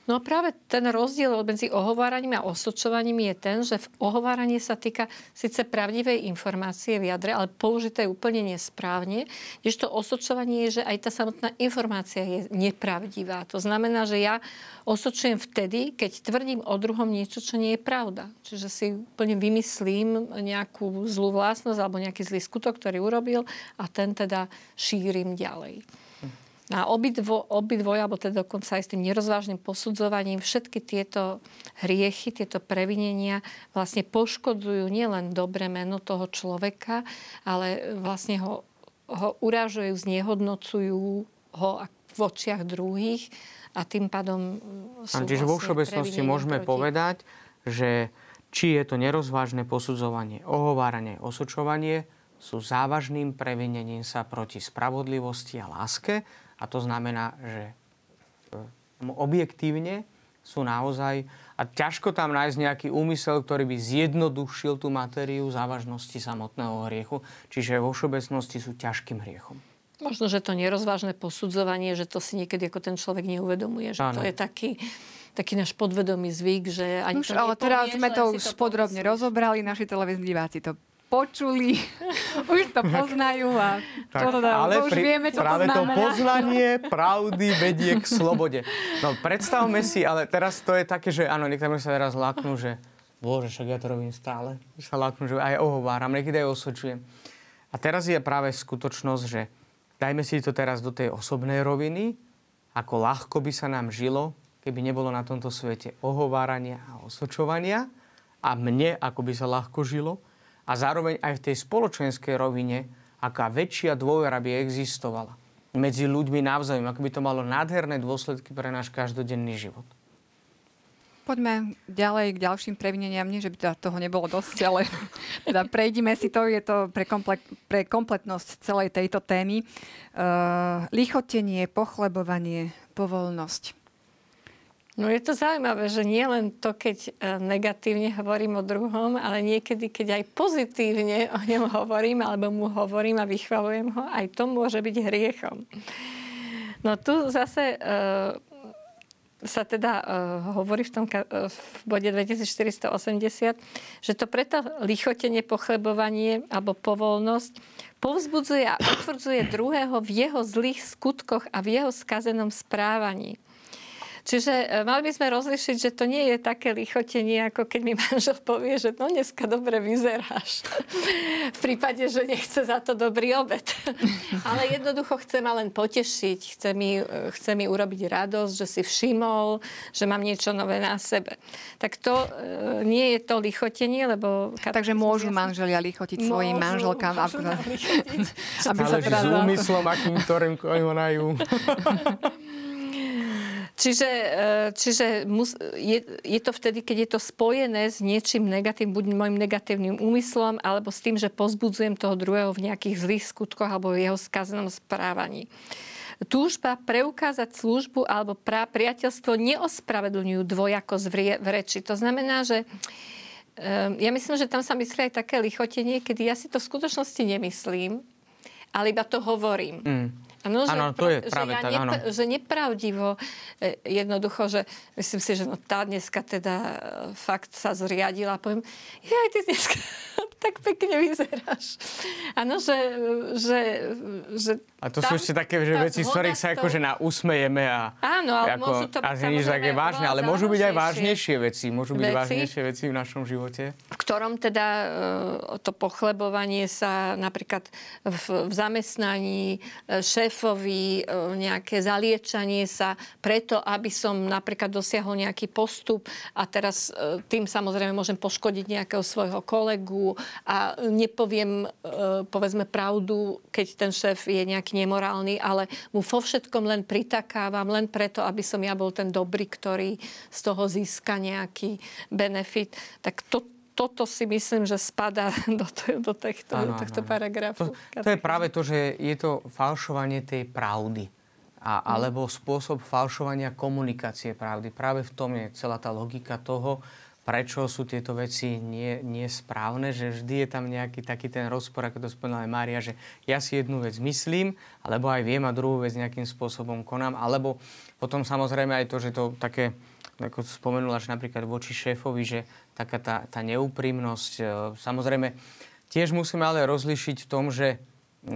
No práve ten rozdiel medzi ohováraním a osočovaním je ten, že v ohováranie sa týka síce pravdivej informácie v jadre, ale použité úplne nesprávne, to osočovanie je, že aj tá samotná informácia je nepravdivá. To znamená, že ja osočujem vtedy, keď tvrdím o druhom niečo, čo nie je pravda. Čiže si úplne vymyslím nejakú zlú vlastnosť alebo nejaký zlý skutok, ktorý urobil a ten teda šírim ďalej. A obidvo, obidvoj, alebo teda dokonca aj s tým nerozvážnym posudzovaním, všetky tieto hriechy, tieto previnenia vlastne poškodzujú nielen dobré meno toho človeka, ale vlastne ho, ho urážujú, znehodnocujú ho v očiach druhých a tým pádom sú Čiže vlastne vo všeobecnosti môžeme proti... povedať, že či je to nerozvážne posudzovanie, ohováranie, osočovanie, sú závažným previnením sa proti spravodlivosti a láske, a to znamená, že e, objektívne sú naozaj... A ťažko tam nájsť nejaký úmysel, ktorý by zjednodušil tú matériu závažnosti samotného hriechu. Čiže vo všeobecnosti sú ťažkým hriechom. Možno, že to nerozvážne posudzovanie, že to si niekedy ako ten človek neuvedomuje, že ano. to je taký, taký náš podvedomý zvyk, že ani už, to ale teraz sme to už podrobne rozobrali, naši televízni diváci to počuli, už to poznajú a tak, to, teda, ale to už pri, vieme, čo práve to, to poznanie pravdy vedie k slobode. No predstavme si, ale teraz to je také, že áno, niektorí sa teraz láknú, že bože, však ja to robím stále. Sa láknú, že aj ohováram, niekedy aj osočujem. A teraz je práve skutočnosť, že dajme si to teraz do tej osobnej roviny, ako ľahko by sa nám žilo, keby nebolo na tomto svete ohovárania a osočovania a mne, ako by sa ľahko žilo, a zároveň aj v tej spoločenskej rovine, aká väčšia dôvera by existovala medzi ľuďmi navzájom, ako by to malo nádherné dôsledky pre náš každodenný život. Poďme ďalej k ďalším previneniam. Nie, že by toho nebolo dosť, ale teda prejdime si to. Je to pre, komplet, pre kompletnosť celej tejto témy. Uh, lichotenie, pochlebovanie, povolnosť. No je to zaujímavé, že nie len to, keď e, negatívne hovorím o druhom, ale niekedy, keď aj pozitívne o ňom hovorím, alebo mu hovorím a vychvalujem ho, aj to môže byť hriechom. No tu zase uh, sa teda uh, hovorí v tom uh, v bode 2480, že to preto lichotenie, pochlebovanie alebo povolnosť povzbudzuje a utvrdzuje druhého v jeho zlých skutkoch a v jeho skazenom správaní. Čiže e, mali by sme rozlišiť, že to nie je také lichotenie, ako keď mi manžel povie, že no dneska dobre vyzeráš. v prípade, že nechce za to dobrý obed. Ale jednoducho chce ma len potešiť, chce mi, e, chce mi urobiť radosť, že si všimol, že mám niečo nové na sebe. Tak to e, nie je to lichotenie, lebo... Takže môžu manželia lichotiť svojim manželkám. Môžu lichotiť. Aby sa teda... s úmyslom, akým ktorým konajú. Čiže, e, čiže je, je to vtedy, keď je to spojené s niečím negatívnym, buď môjim negatívnym úmyslom, alebo s tým, že pozbudzujem toho druhého v nejakých zlých skutkoch alebo v jeho skazenom správaní. Túžba preukázať službu alebo pra, priateľstvo neospravedlňujú dvojakosť v, v reči. To znamená, že um, ja myslím, že tam sa myslí aj také lichotenie, kedy ja si to v skutočnosti nemyslím, ale iba to hovorím. Mm. Ano, že, ano, to je práve že ja tak, nepra- Že nepravdivo, e, jednoducho, že myslím si, že no tá dneska teda e, fakt sa zriadila. Poviem, ja aj ty dneska tak pekne vyzeráš. Áno, že, že, že A to tam, sú ešte také že veci, z ktorých sa akože na usmejeme a, Áno, ale ako, môžu to byť nič také vážne, ale môžu byť aj vážnejšie veci. Môžu byť veci, vážnejšie veci v našom živote. V ktorom teda e, to pochlebovanie sa napríklad v, v zamestnaní šéf šéfovi, e, nejaké zaliečanie sa preto, aby som napríklad dosiahol nejaký postup a teraz e, tým samozrejme môžem poškodiť nejakého svojho kolegu a nepoviem e, povedzme pravdu, keď ten šéf je nejaký nemorálny, ale mu vo všetkom len pritakávam, len preto, aby som ja bol ten dobrý, ktorý z toho získa nejaký benefit. Tak to, toto si myslím, že spadá do, to, do, tohto, ano, do tohto ano. paragrafu. To, to je práve to, že je to falšovanie tej pravdy. A, mhm. alebo spôsob falšovania komunikácie pravdy. Práve v tom je celá tá logika toho, prečo sú tieto veci nie, nie správne, že vždy je tam nejaký taký ten rozpor, ako to spomínala aj Mária, že ja si jednu vec myslím, alebo aj viem a druhú vec nejakým spôsobom konám, alebo potom samozrejme aj to, že to také ako spomenula, že napríklad voči šéfovi, že taká tá, tá neúprimnosť. E, samozrejme, tiež musíme ale rozlišiť v tom, že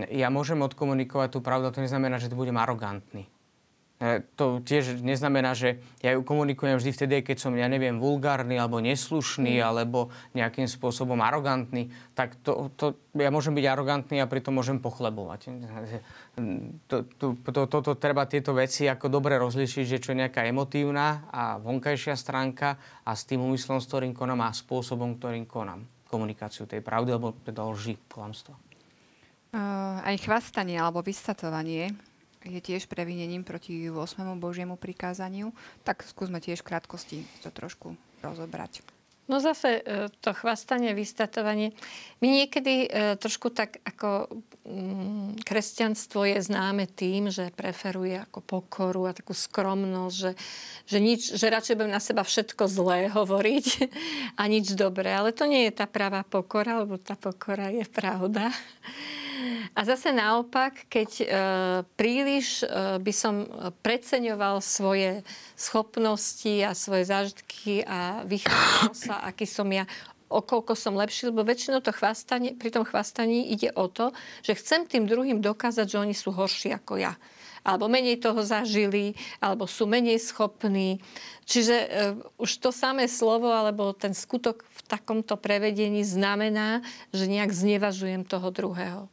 ja môžem odkomunikovať tú pravdu, to neznamená, že to budem arogantný. E, to tiež neznamená, že ja ju komunikujem vždy vtedy, keď som, ja neviem, vulgárny alebo neslušný mm. alebo nejakým spôsobom arogantný, tak to, to, ja môžem byť arogantný a pritom môžem pochlebovať. To, to, to, to, to treba tieto veci ako dobre rozlišiť, že čo je nejaká emotívna a vonkajšia stránka a s tým úmyslom, s ktorým konám a spôsobom, ktorým konám komunikáciu tej pravdy alebo teda lži, klamstva. Uh, aj chvastanie alebo vystatovanie je tiež previnením proti 8. Božiemu prikázaniu. Tak skúsme tiež v krátkosti to trošku rozobrať. No zase e, to chvastanie, vystatovanie. My niekedy e, trošku tak ako mm, kresťanstvo je známe tým, že preferuje ako pokoru a takú skromnosť, že, že, nič, že radšej budem na seba všetko zlé hovoriť a nič dobré. Ale to nie je tá pravá pokora, lebo tá pokora je pravda. A zase naopak, keď e, príliš e, by som preceňoval svoje schopnosti a svoje zážitky a vychádzal sa, aký som ja, okolko som lepší, lebo väčšinou to chvastanie, pri tom chvastaní ide o to, že chcem tým druhým dokázať, že oni sú horší ako ja alebo menej toho zažili, alebo sú menej schopní. Čiže e, už to samé slovo alebo ten skutok v takomto prevedení znamená, že nejak znevažujem toho druhého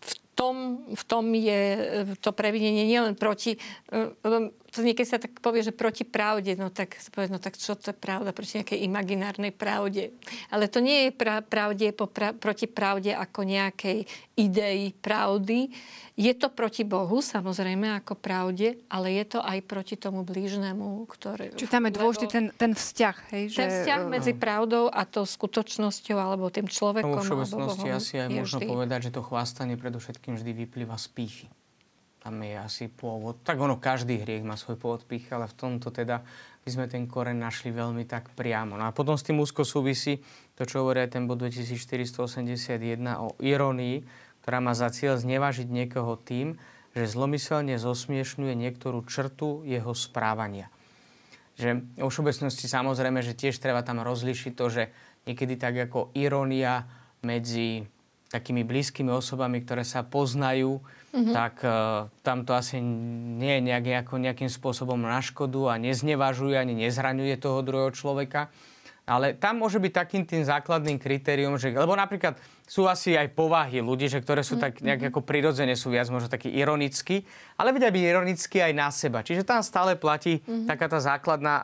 v tom, v tom je to previnenie nielen proti, to niekedy sa tak povie, že proti pravde, no tak sa povie, no tak čo to je pravda, proti nejakej imaginárnej pravde. Ale to nie je pra, pravde po pra, proti pravde ako nejakej idei pravdy. Je to proti Bohu, samozrejme, ako pravde, ale je to aj proti tomu blížnemu, ktorý... Čiže tam je dôležitý ten, ten vzťah, hej? Že... Ten vzťah medzi pravdou a tou skutočnosťou, alebo tým človekom, no, alebo Bohom. asi aj možno vždy. povedať, že to chvástanie predovšetkým vždy vyplýva z pýchy tam je asi pôvod. Tak ono, každý hriech má svoj pôvod pých, ale v tomto teda by sme ten koren našli veľmi tak priamo. No a potom s tým úzko súvisí to, čo hovorí aj ten bod 2481 o ironii, ktorá má za cieľ znevažiť niekoho tým, že zlomyselne zosmiešňuje niektorú črtu jeho správania. Že o všeobecnosti samozrejme, že tiež treba tam rozlišiť to, že niekedy tak ako ironia medzi takými blízkymi osobami, ktoré sa poznajú, mm-hmm. tak uh, tam to asi nie je nejak, nejako, nejakým spôsobom na škodu a neznevažuje ani nezraňuje toho druhého človeka. Ale tam môže byť takým tým základným kritériom, že, lebo napríklad sú asi aj povahy ľudí, že ktoré sú tak nejak mm-hmm. ako prirodzene, sú viac možno takí ironickí, ale vedia byť ironickí aj na seba. Čiže tam stále platí mm-hmm. taká tá základná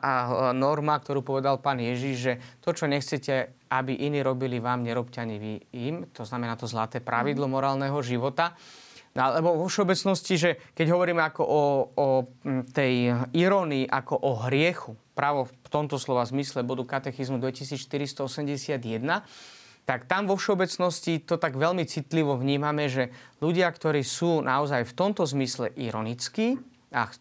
norma, ktorú povedal pán Ježiš, že to, čo nechcete, aby iní robili vám, nerobte ani vy im. To znamená to zlaté pravidlo mm-hmm. morálneho života. No, lebo vo všeobecnosti, že keď hovoríme ako o, o tej irónii, ako o hriechu, právo v tomto slova zmysle bodu katechizmu 2481, tak tam vo všeobecnosti to tak veľmi citlivo vnímame, že ľudia, ktorí sú naozaj v tomto zmysle ironickí, a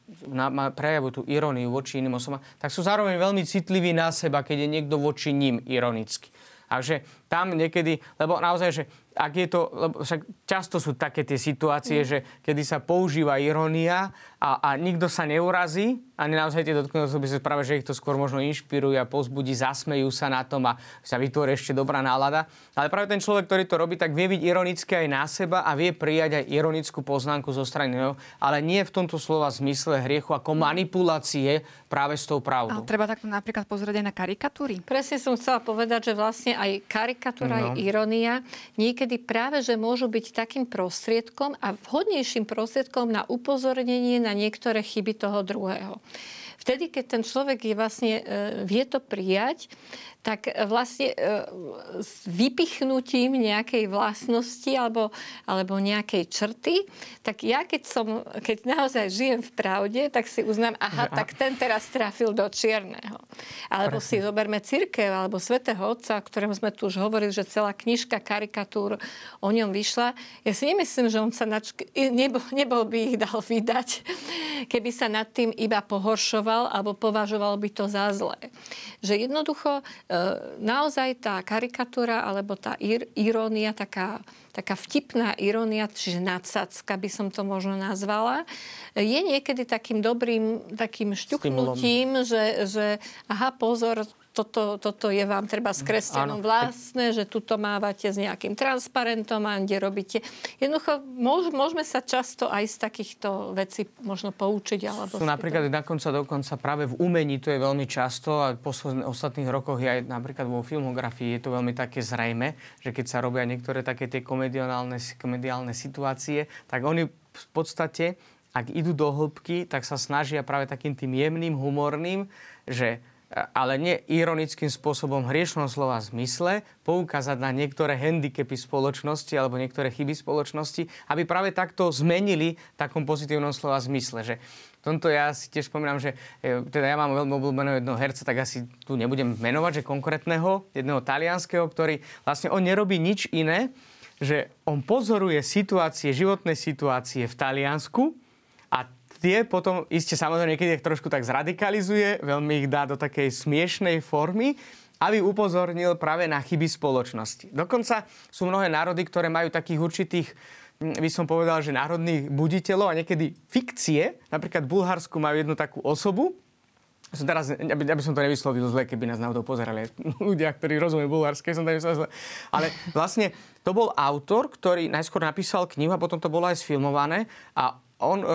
prejavujú tú iróniu voči iným osobám, tak sú zároveň veľmi citliví na seba, keď je niekto voči ním ironický. A že tam niekedy, lebo naozaj, že ak je to, lebo však často sú také tie situácie, mm. že kedy sa používa irónia a, a nikto sa neurazí a naozaj tie dotknuté osoby sa práve, že ich to skôr možno inšpiruje a pozbudí, zasmejú sa na tom a sa vytvorí ešte dobrá nálada. Ale práve ten človek, ktorý to robí, tak vie byť ironický aj na seba a vie prijať aj ironickú poznámku zo strany neho, ale nie v tomto slova zmysle hriechu ako manipulácie práve s tou pravdou. A treba takto napríklad pozrieť aj na karikatúry. Presne som chcela povedať, že vlastne aj karikatúra, no. aj ironia niekedy práve, že môžu byť takým prostriedkom a vhodnejším prostriedkom na upozornenie na niektoré chyby toho druhého. Vtedy, keď ten človek je vlastne, e, vie to prijať, tak vlastne e, s vypichnutím nejakej vlastnosti alebo, alebo nejakej črty, tak ja keď, som, keď naozaj žijem v pravde, tak si uznám, aha, tak ten teraz trafil do čierneho. Alebo si zoberme církev alebo svätého Otca, o ktorom sme tu už hovorili, že celá knižka karikatúr o ňom vyšla. Ja si nemyslím, že on sa nač- nebol, nebol by ich dal vydať, keby sa nad tým iba pohoršoval alebo považoval by to za zlé. Že jednoducho e, E, naozaj tá karikatúra alebo tá ir- irónia, taká, taká vtipná irónia, čiže nadsacka by som to možno nazvala, je niekedy takým dobrým takým šťuknutím, že, že aha, pozor, toto, toto je vám treba s kresťanom vlastné, že tuto mávate s nejakým transparentom a kde robíte. Jednoducho, môž, môžeme sa často aj z takýchto vecí možno poučiť. Alebo Sú napríklad to... dokonca, dokonca práve v umení to je veľmi často a v ostatných rokoch aj napríklad vo filmografii je to veľmi také zrejme, že keď sa robia niektoré také tie komediálne, komediálne situácie, tak oni v podstate ak idú do hĺbky, tak sa snažia práve takým tým jemným, humorným, že ale nie ironickým spôsobom hriešnom slova zmysle, poukázať na niektoré handicapy spoločnosti alebo niektoré chyby spoločnosti, aby práve takto zmenili takom pozitívnom slova zmysle. Že tomto ja si tiež spomínam, že e, teda ja mám veľmi obľúbeného jedného herca, tak asi tu nebudem menovať, že konkrétneho, jedného talianského, ktorý vlastne on nerobí nič iné, že on pozoruje situácie, životné situácie v Taliansku, tie potom iste samozrejme niekedy ich trošku tak zradikalizuje, veľmi ich dá do takej smiešnej formy, aby upozornil práve na chyby spoločnosti. Dokonca sú mnohé národy, ktoré majú takých určitých hm, by som povedal, že národných buditeľov a niekedy fikcie. Napríklad v Bulharsku majú jednu takú osobu, som teraz, aby, aby som to nevyslovil zle, keby nás náhodou pozerali ľudia, ktorí rozumejú bulharské, som to nevyslovil zle. Ale vlastne to bol autor, ktorý najskôr napísal knihu a potom to bolo aj sfilmované a on, e,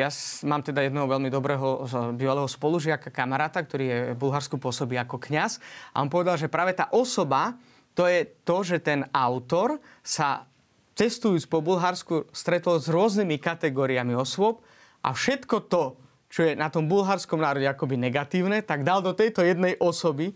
ja mám teda jedného veľmi dobrého bývalého spolužiaka, kamaráta, ktorý je v Bulharsku pôsobí ako kňaz. A on povedal, že práve tá osoba, to je to, že ten autor sa cestujúc po Bulharsku stretol s rôznymi kategóriami osôb a všetko to, čo je na tom bulharskom národe akoby negatívne, tak dal do tejto jednej osoby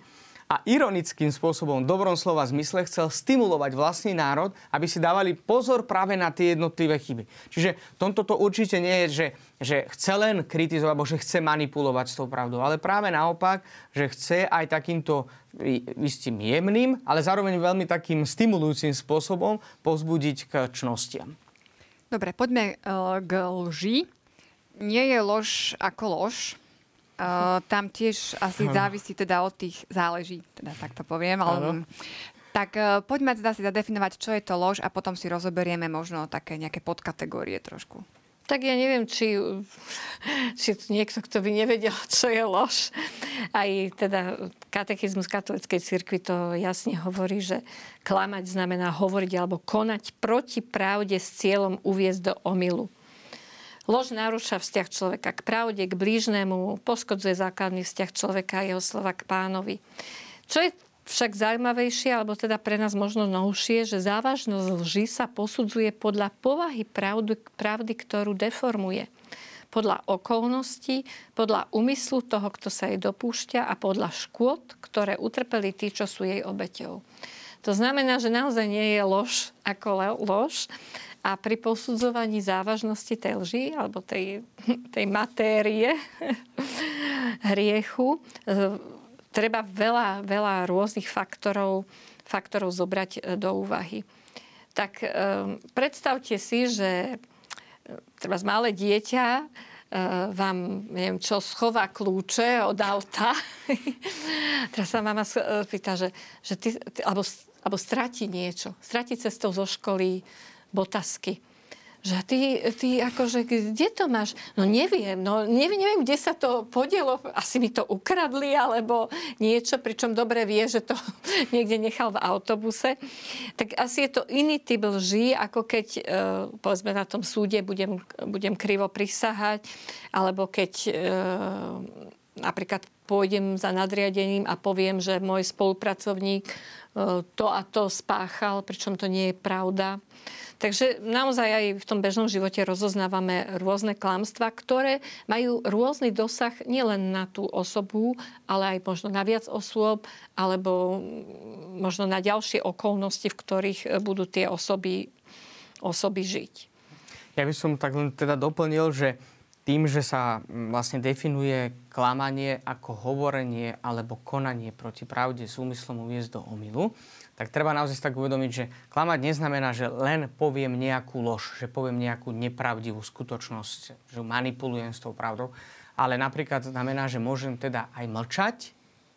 a ironickým spôsobom, dobrom slova zmysle, chcel stimulovať vlastný národ, aby si dávali pozor práve na tie jednotlivé chyby. Čiže tomto to určite nie je, že, že chce len kritizovať, alebo že chce manipulovať s tou pravdou, ale práve naopak, že chce aj takýmto istým jemným, ale zároveň veľmi takým stimulujúcim spôsobom povzbudiť k čnostiam. Dobre, poďme uh, k lži. Nie je lož ako lož, Uh, tam tiež asi závisí teda od tých, záleží, teda tak to poviem, ale tak uh, poďme teda si zadefinovať, čo je to lož a potom si rozoberieme možno také nejaké podkategórie trošku. Tak ja neviem, či, či niekto, kto by nevedel, čo je lož. Aj teda katechizmus katolíckej cirkvi to jasne hovorí, že klamať znamená hovoriť alebo konať proti pravde s cieľom uviezť do omilu. Lož narúša vzťah človeka k pravde, k blížnemu, poškodzuje základný vzťah človeka a jeho slova k pánovi. Čo je však zaujímavejšie, alebo teda pre nás možno novšie, že závažnosť lži sa posudzuje podľa povahy pravdy, pravdy ktorú deformuje. Podľa okolností, podľa úmyslu toho, kto sa jej dopúšťa a podľa škôd, ktoré utrpeli tí, čo sú jej obeťou. To znamená, že naozaj nie je lož ako lož, a pri posudzovaní závažnosti tej lži alebo tej, tej matérie hriechu e, treba veľa, veľa rôznych faktorov, faktorov zobrať e, do úvahy. Tak e, predstavte si, že treba malé dieťa vám, neviem čo, schová kľúče od auta. Teraz sa mama pýta, že, že ty, ty, alebo, alebo stratí niečo. Stratí cestou zo školy, botasky. Že ty, ty akože, kde to máš? No neviem, no neviem, neviem, kde sa to podielo. Asi mi to ukradli, alebo niečo, pričom dobre vie, že to niekde nechal v autobuse. Tak asi je to iný typ lží, ako keď, e, povedzme, na tom súde budem, budem krivo prisahať, alebo keď e, napríklad pôjdem za nadriadením a poviem, že môj spolupracovník e, to a to spáchal, pričom to nie je pravda. Takže naozaj aj v tom bežnom živote rozoznávame rôzne klamstvá, ktoré majú rôzny dosah nielen na tú osobu, ale aj možno na viac osôb, alebo možno na ďalšie okolnosti, v ktorých budú tie osoby, osoby žiť. Ja by som tak len teda doplnil, že tým, že sa vlastne definuje klamanie ako hovorenie alebo konanie proti pravde s úmyslom uviezť do omilu, tak treba naozaj tak uvedomiť, že klamať neznamená, že len poviem nejakú lož, že poviem nejakú nepravdivú skutočnosť, že manipulujem s tou pravdou, ale napríklad znamená, že môžem teda aj mlčať,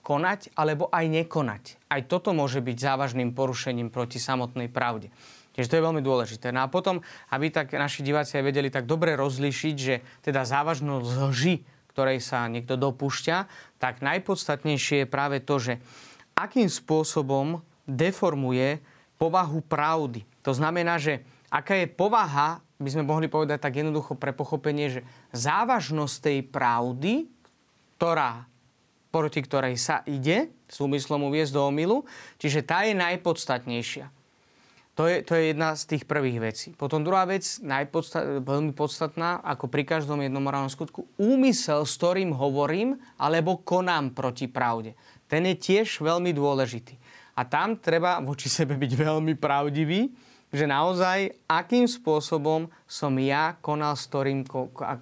konať alebo aj nekonať. Aj toto môže byť závažným porušením proti samotnej pravde. Čiže to je veľmi dôležité. No a potom, aby tak naši diváci aj vedeli tak dobre rozlíšiť, že teda závažnosť lži, ktorej sa niekto dopúšťa, tak najpodstatnejšie je práve to, že akým spôsobom deformuje povahu pravdy. To znamená, že aká je povaha, by sme mohli povedať tak jednoducho pre pochopenie, že závažnosť tej pravdy, ktorá, proti ktorej sa ide, s úmyslom uviezť do omilu, čiže tá je najpodstatnejšia. To je, to je jedna z tých prvých vecí. Potom druhá vec, najpodstat, veľmi podstatná, ako pri každom jednom morálnom skutku, úmysel, s ktorým hovorím alebo konám proti pravde. Ten je tiež veľmi dôležitý. A tam treba voči sebe byť veľmi pravdivý, že naozaj akým spôsobom som ja konal s ktorým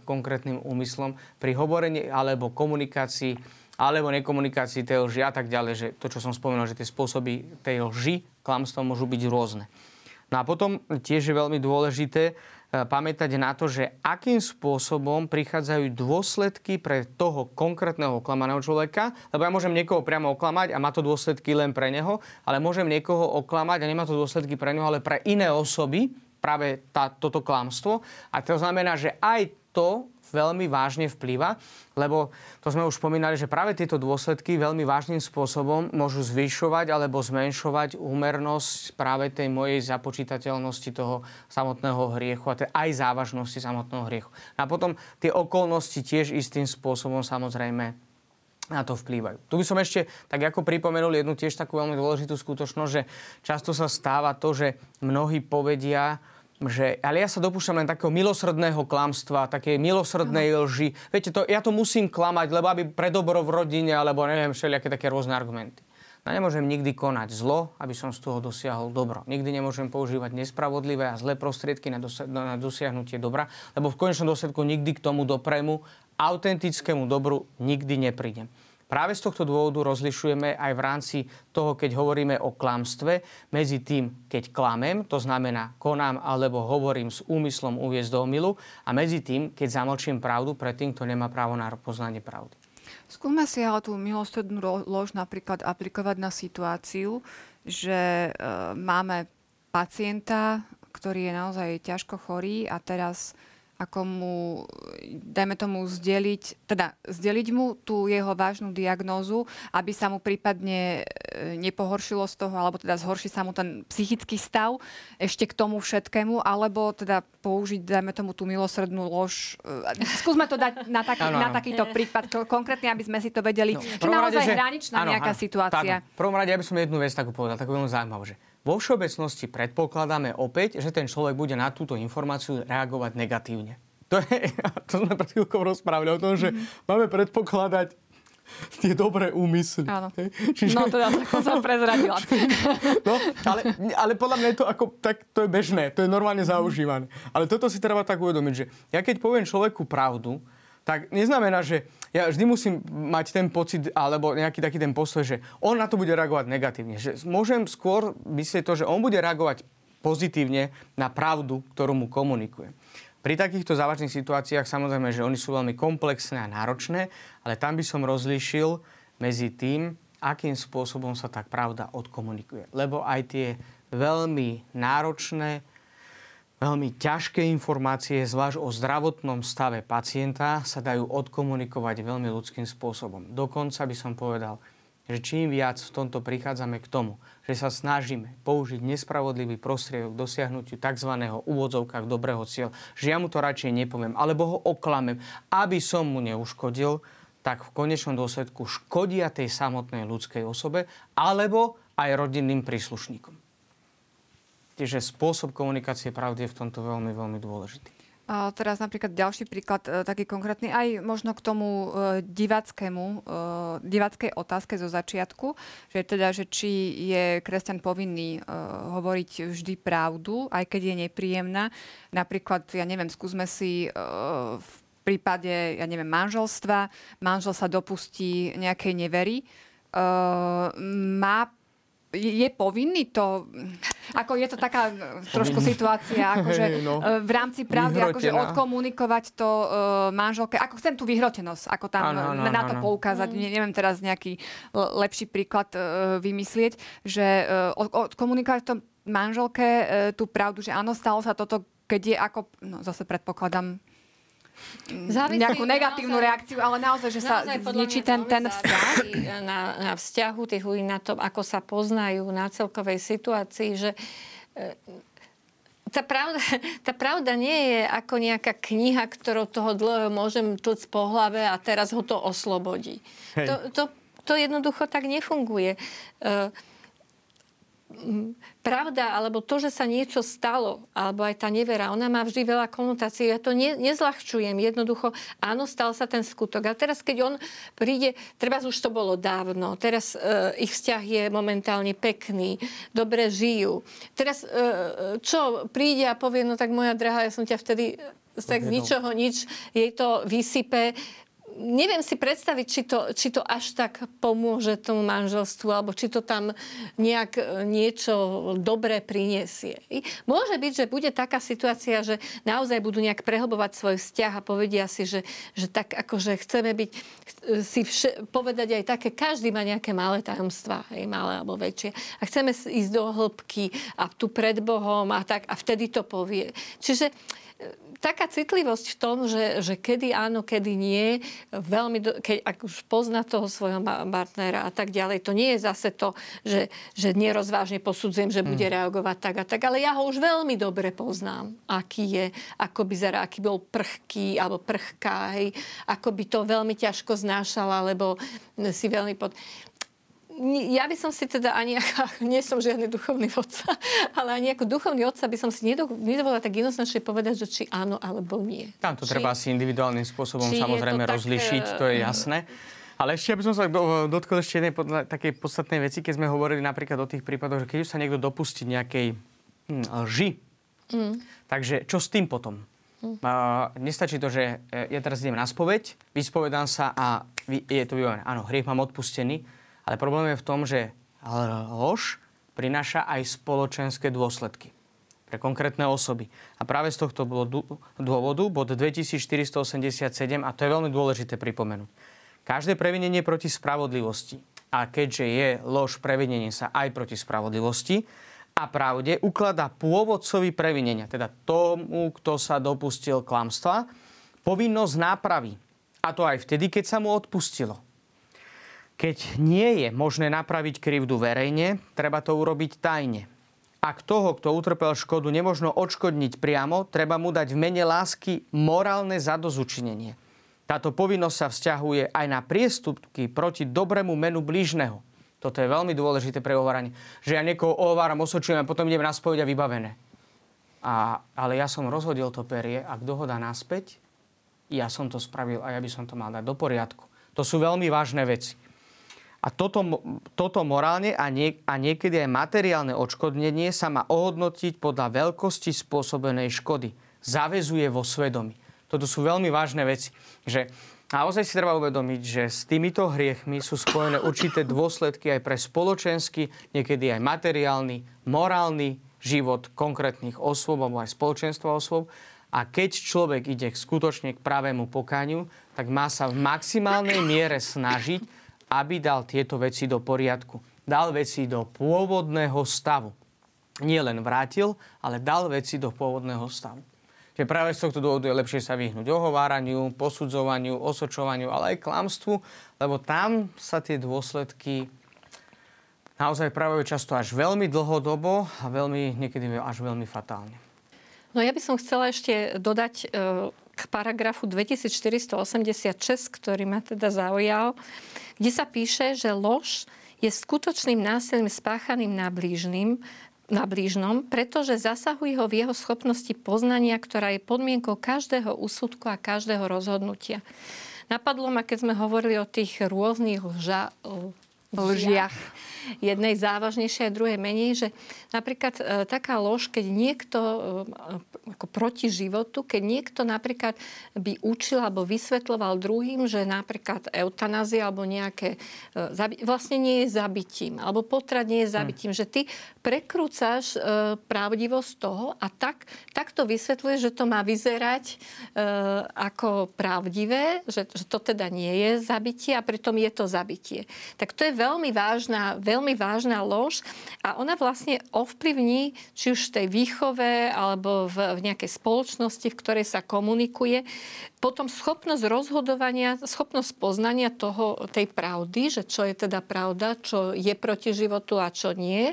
konkrétnym úmyslom pri hovorení alebo komunikácii alebo nekomunikácii tej lži a tak ďalej, že to, čo som spomenul, že tie spôsoby tej lži, klamstva môžu byť rôzne. No a potom tiež je veľmi dôležité e, pamätať na to, že akým spôsobom prichádzajú dôsledky pre toho konkrétneho oklamaného človeka, lebo ja môžem niekoho priamo oklamať a má to dôsledky len pre neho, ale môžem niekoho oklamať a nemá to dôsledky pre neho, ale pre iné osoby, práve tá, toto klamstvo. A to znamená, že aj to veľmi vážne vplýva, lebo to sme už spomínali, že práve tieto dôsledky veľmi vážnym spôsobom môžu zvyšovať alebo zmenšovať úmernosť práve tej mojej započítateľnosti toho samotného hriechu a aj závažnosti samotného hriechu. A potom tie okolnosti tiež istým spôsobom samozrejme na to vplývajú. Tu by som ešte tak ako pripomenul jednu tiež takú veľmi dôležitú skutočnosť, že často sa stáva to, že mnohí povedia, že, ale ja sa dopúšťam len takého milosrdného klamstva, také milosrdnej uh-huh. lži. Viete, to, ja to musím klamať, lebo aby pre dobro v rodine, alebo neviem, všelijaké také rôzne argumenty. No nemôžem nikdy konať zlo, aby som z toho dosiahol dobro. Nikdy nemôžem používať nespravodlivé a zlé prostriedky na, dosi- na dosiahnutie dobra, lebo v konečnom dôsledku nikdy k tomu dopremu, autentickému dobru nikdy neprídem. Práve z tohto dôvodu rozlišujeme aj v rámci toho, keď hovoríme o klamstve, medzi tým, keď klamem, to znamená konám alebo hovorím s úmyslom uviezť do omilu, a medzi tým, keď zamlčím pravdu pred tým, kto nemá právo na poznanie pravdy. Skúsme si ale tú milostrednú lož napríklad aplikovať na situáciu, že e, máme pacienta, ktorý je naozaj ťažko chorý a teraz ako mu, dajme tomu, zdeliť, teda zdeliť mu tú jeho vážnu diagnózu, aby sa mu prípadne e, nepohoršilo z toho, alebo teda zhorší sa mu ten psychický stav ešte k tomu všetkému, alebo teda použiť, dajme tomu, tú milosrdnú lož. E, skúsme to dať na, taký, ano, na takýto prípad, konkrétne, aby sme si to vedeli, no, že naozaj rade, hraničná ano, nejaká ano, situácia. Tak, v prvom rade, ja by som jednu vec takú povedal, takú veľmi zaujímavú, že vo všeobecnosti predpokladáme opäť, že ten človek bude na túto informáciu reagovať negatívne. To, je, to sme pred chvíľkou rozprávali o tom, že mm. máme predpokladať tie dobré úmysly. Áno. Čiže... No teda tak som prezradila. no, ale, ale podľa mňa je to ako, tak to je bežné, to je normálne zaužívané. Ale toto si treba tak uvedomiť, že ja keď poviem človeku pravdu, tak neznamená, že ja vždy musím mať ten pocit alebo nejaký taký ten postoj, že on na to bude reagovať negatívne. Že môžem skôr myslieť to, že on bude reagovať pozitívne na pravdu, ktorú mu komunikujem. Pri takýchto závažných situáciách samozrejme, že oni sú veľmi komplexné a náročné, ale tam by som rozlíšil medzi tým, akým spôsobom sa tak pravda odkomunikuje. Lebo aj tie veľmi náročné, Veľmi ťažké informácie, zvlášť o zdravotnom stave pacienta, sa dajú odkomunikovať veľmi ľudským spôsobom. Dokonca by som povedal, že čím viac v tomto prichádzame k tomu, že sa snažíme použiť nespravodlivý prostriedok k dosiahnutiu tzv. úvodzovkách dobrého cieľa, že ja mu to radšej nepoviem, alebo ho oklamem, aby som mu neuškodil, tak v konečnom dôsledku škodia tej samotnej ľudskej osobe alebo aj rodinným príslušníkom. Čiže spôsob komunikácie pravdy je v tomto veľmi, veľmi dôležitý. A teraz napríklad ďalší príklad, e, taký konkrétny, aj možno k tomu e, divackému, e, divackej otázke zo začiatku, že teda, že či je kresťan povinný hovoriť vždy pravdu, aj keď je nepríjemná. Napríklad, ja neviem, skúsme si v prípade, ja neviem, manželstva, manžel sa dopustí nejakej nevery, má je povinný to, ako je to taká trošku situácia, akože no. E, v rámci pravdy, akože odkomunikovať to uh, manželke, ako chcem tú vyhrotenosť, ako tam ano, ano, na to ano. poukázať, mm. neviem teraz nejaký lepší príklad uh, vymyslieť, že uh, odkomunikovať to manželke uh, tú pravdu, že áno, stalo sa toto, keď je ako, no zase predpokladám, Závisí, nejakú negatívnu naozaj, reakciu, ale naozaj, že sa zničí ten, ten vzťah. Na, na vzťahu tých ľudí, na tom, ako sa poznajú, na celkovej situácii, že e, tá pravda, tá pravda nie je ako nejaká kniha, ktorou toho dlhého môžem tlc po hlave a teraz ho to oslobodí. To, to, to jednoducho tak nefunguje. Uh, pravda, alebo to, že sa niečo stalo, alebo aj tá nevera, ona má vždy veľa konotácií. Ja to ne, nezľahčujem. Jednoducho, áno, stal sa ten skutok. A teraz, keď on príde, treba už to bolo dávno, teraz uh, ich vzťah je momentálne pekný, dobre žijú. Teraz, uh, čo príde a povie, no tak moja drahá, ja som ťa vtedy tak z ničoho nič jej to vysype neviem si predstaviť, či to, či to až tak pomôže tomu manželstvu, alebo či to tam nejak e, niečo dobré prinesie. Môže byť, že bude taká situácia, že naozaj budú nejak prehlbovať svoj vzťah a povedia si, že, že tak akože chceme byť, si vše, povedať aj také, každý má nejaké malé tajomstvá, hej, malé alebo väčšie. A chceme ísť do hĺbky a tu pred Bohom a tak a vtedy to povie. Čiže taká citlivosť v tom, že, že kedy áno, kedy nie, veľmi, do, keď, ak už pozná toho svojho partnera a tak ďalej, to nie je zase to, že, že nerozvážne posudzujem, že bude mm. reagovať tak a tak, ale ja ho už veľmi dobre poznám, aký je, ako by zara, aký bol prchký alebo prchká, hej, ako by to veľmi ťažko znášala, alebo si veľmi pod ja by som si teda ani, nie som žiadny duchovný vodca, ale ani ako duchovný otca by som si nedovolila tak jednoznačne povedať, že či áno alebo nie. Tam to či, treba asi individuálnym spôsobom samozrejme to rozlišiť, tak, to je jasné. Ale ešte, aby som sa dotkol ešte jednej takej podstatnej veci, keď sme hovorili napríklad o tých prípadoch, že keď už sa niekto dopustí nejakej hm, lži, mm. takže čo s tým potom? Mm. Uh, nestačí to, že e, ja teraz idem na spoveď, vyspovedám sa a je to vybavené. Áno, hriech mám odpustený, ale problém je v tom, že lož prináša aj spoločenské dôsledky pre konkrétne osoby. A práve z tohto dôvodu, bod 2487, a to je veľmi dôležité pripomenúť, každé previnenie proti spravodlivosti, a keďže je lož previnenie sa aj proti spravodlivosti a pravde, ukladá pôvodcovi previnenia, teda tomu, kto sa dopustil klamstva, povinnosť nápravy. A to aj vtedy, keď sa mu odpustilo. Keď nie je možné napraviť krivdu verejne, treba to urobiť tajne. Ak toho, kto utrpel škodu, nemožno odškodniť priamo, treba mu dať v mene lásky morálne zadozučinenie. Táto povinnosť sa vzťahuje aj na priestupky proti dobrému menu blížneho. Toto je veľmi dôležité pre ohováranie. Že ja niekoho ohováram, osočujem a potom idem na spoveď a vybavené. A, ale ja som rozhodil to perie, ak dohoda naspäť, ja som to spravil a ja by som to mal dať do poriadku. To sú veľmi vážne veci. A toto, toto morálne a, nie, a niekedy aj materiálne odškodnenie sa má ohodnotiť podľa veľkosti spôsobenej škody. Zavezuje vo svedomí. Toto sú veľmi vážne veci. Že naozaj si treba uvedomiť, že s týmito hriechmi sú spojené určité dôsledky aj pre spoločenský, niekedy aj materiálny, morálny život konkrétnych osôb alebo aj spoločenstva osôb. A keď človek ide skutočne k pravému pokaniu, tak má sa v maximálnej miere snažiť aby dal tieto veci do poriadku. Dal veci do pôvodného stavu. Nie len vrátil, ale dal veci do pôvodného stavu. Čiže práve z tohto dôvodu je lepšie sa vyhnúť ohováraniu, posudzovaniu, osočovaniu, ale aj klamstvu, lebo tam sa tie dôsledky naozaj práve často až veľmi dlhodobo a veľmi, niekedy až veľmi fatálne. No ja by som chcela ešte dodať e, k paragrafu 2486, ktorý ma teda zaujal kde sa píše, že lož je skutočným násilím spáchaným na blížnym, na blížnom, pretože zasahuje ho v jeho schopnosti poznania, ktorá je podmienkou každého úsudku a každého rozhodnutia. Napadlo ma, keď sme hovorili o tých rôznych lža, lžiach jednej závažnejšej a druhej menej, že napríklad e, taká lož, keď niekto e, ako proti životu, keď niekto napríklad by učil alebo vysvetloval druhým, že napríklad eutanázia alebo nejaké e, vlastne nie je zabitím, alebo potrat nie je hm. zabitím, hmm. že ty prekrúcaš e, pravdivosť toho a tak, tak to vysvetľuje, že to má vyzerať e, ako pravdivé, že, že to teda nie je zabitie a pritom je to zabitie. Tak to je veľmi vážna, veľmi vážna lož a ona vlastne ovplyvní, či už v tej výchove alebo v, v nejakej spoločnosti, v ktorej sa komunikuje, potom schopnosť rozhodovania, schopnosť poznania toho, tej pravdy, že čo je teda pravda, čo je proti životu a čo nie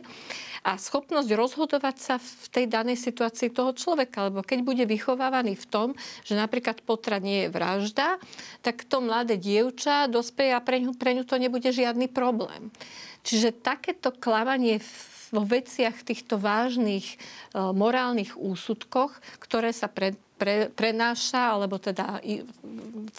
a schopnosť rozhodovať sa v tej danej situácii toho človeka. Lebo keď bude vychovávaný v tom, že napríklad potrat nie je vražda, tak to mladé dievča dospeje a pre ňu, pre ňu to nebude žiadny problém. Čiže takéto klamanie vo veciach týchto vážnych e, morálnych úsudkoch, ktoré sa pred, pre, prenáša, alebo teda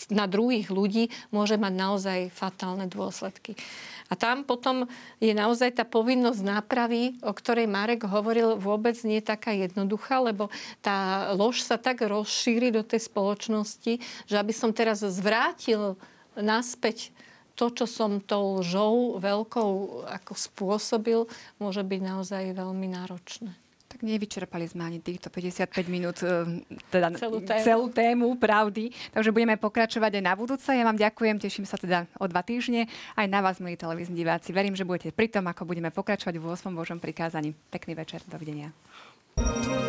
na druhých ľudí, môže mať naozaj fatálne dôsledky. A tam potom je naozaj tá povinnosť nápravy, o ktorej Marek hovoril, vôbec nie je taká jednoduchá, lebo tá lož sa tak rozšíri do tej spoločnosti, že aby som teraz zvrátil naspäť to, čo som tou lžou veľkou ako spôsobil, môže byť naozaj veľmi náročné. Tak nevyčerpali sme ani týchto 55 minút, e, teda celú tému. celú tému pravdy. Takže budeme pokračovať aj na budúce. Ja vám ďakujem, teším sa teda o dva týždne. Aj na vás, milí televízni diváci. Verím, že budete pri tom, ako budeme pokračovať v 8. Božom prikázaní. Pekný večer, dovidenia. thank you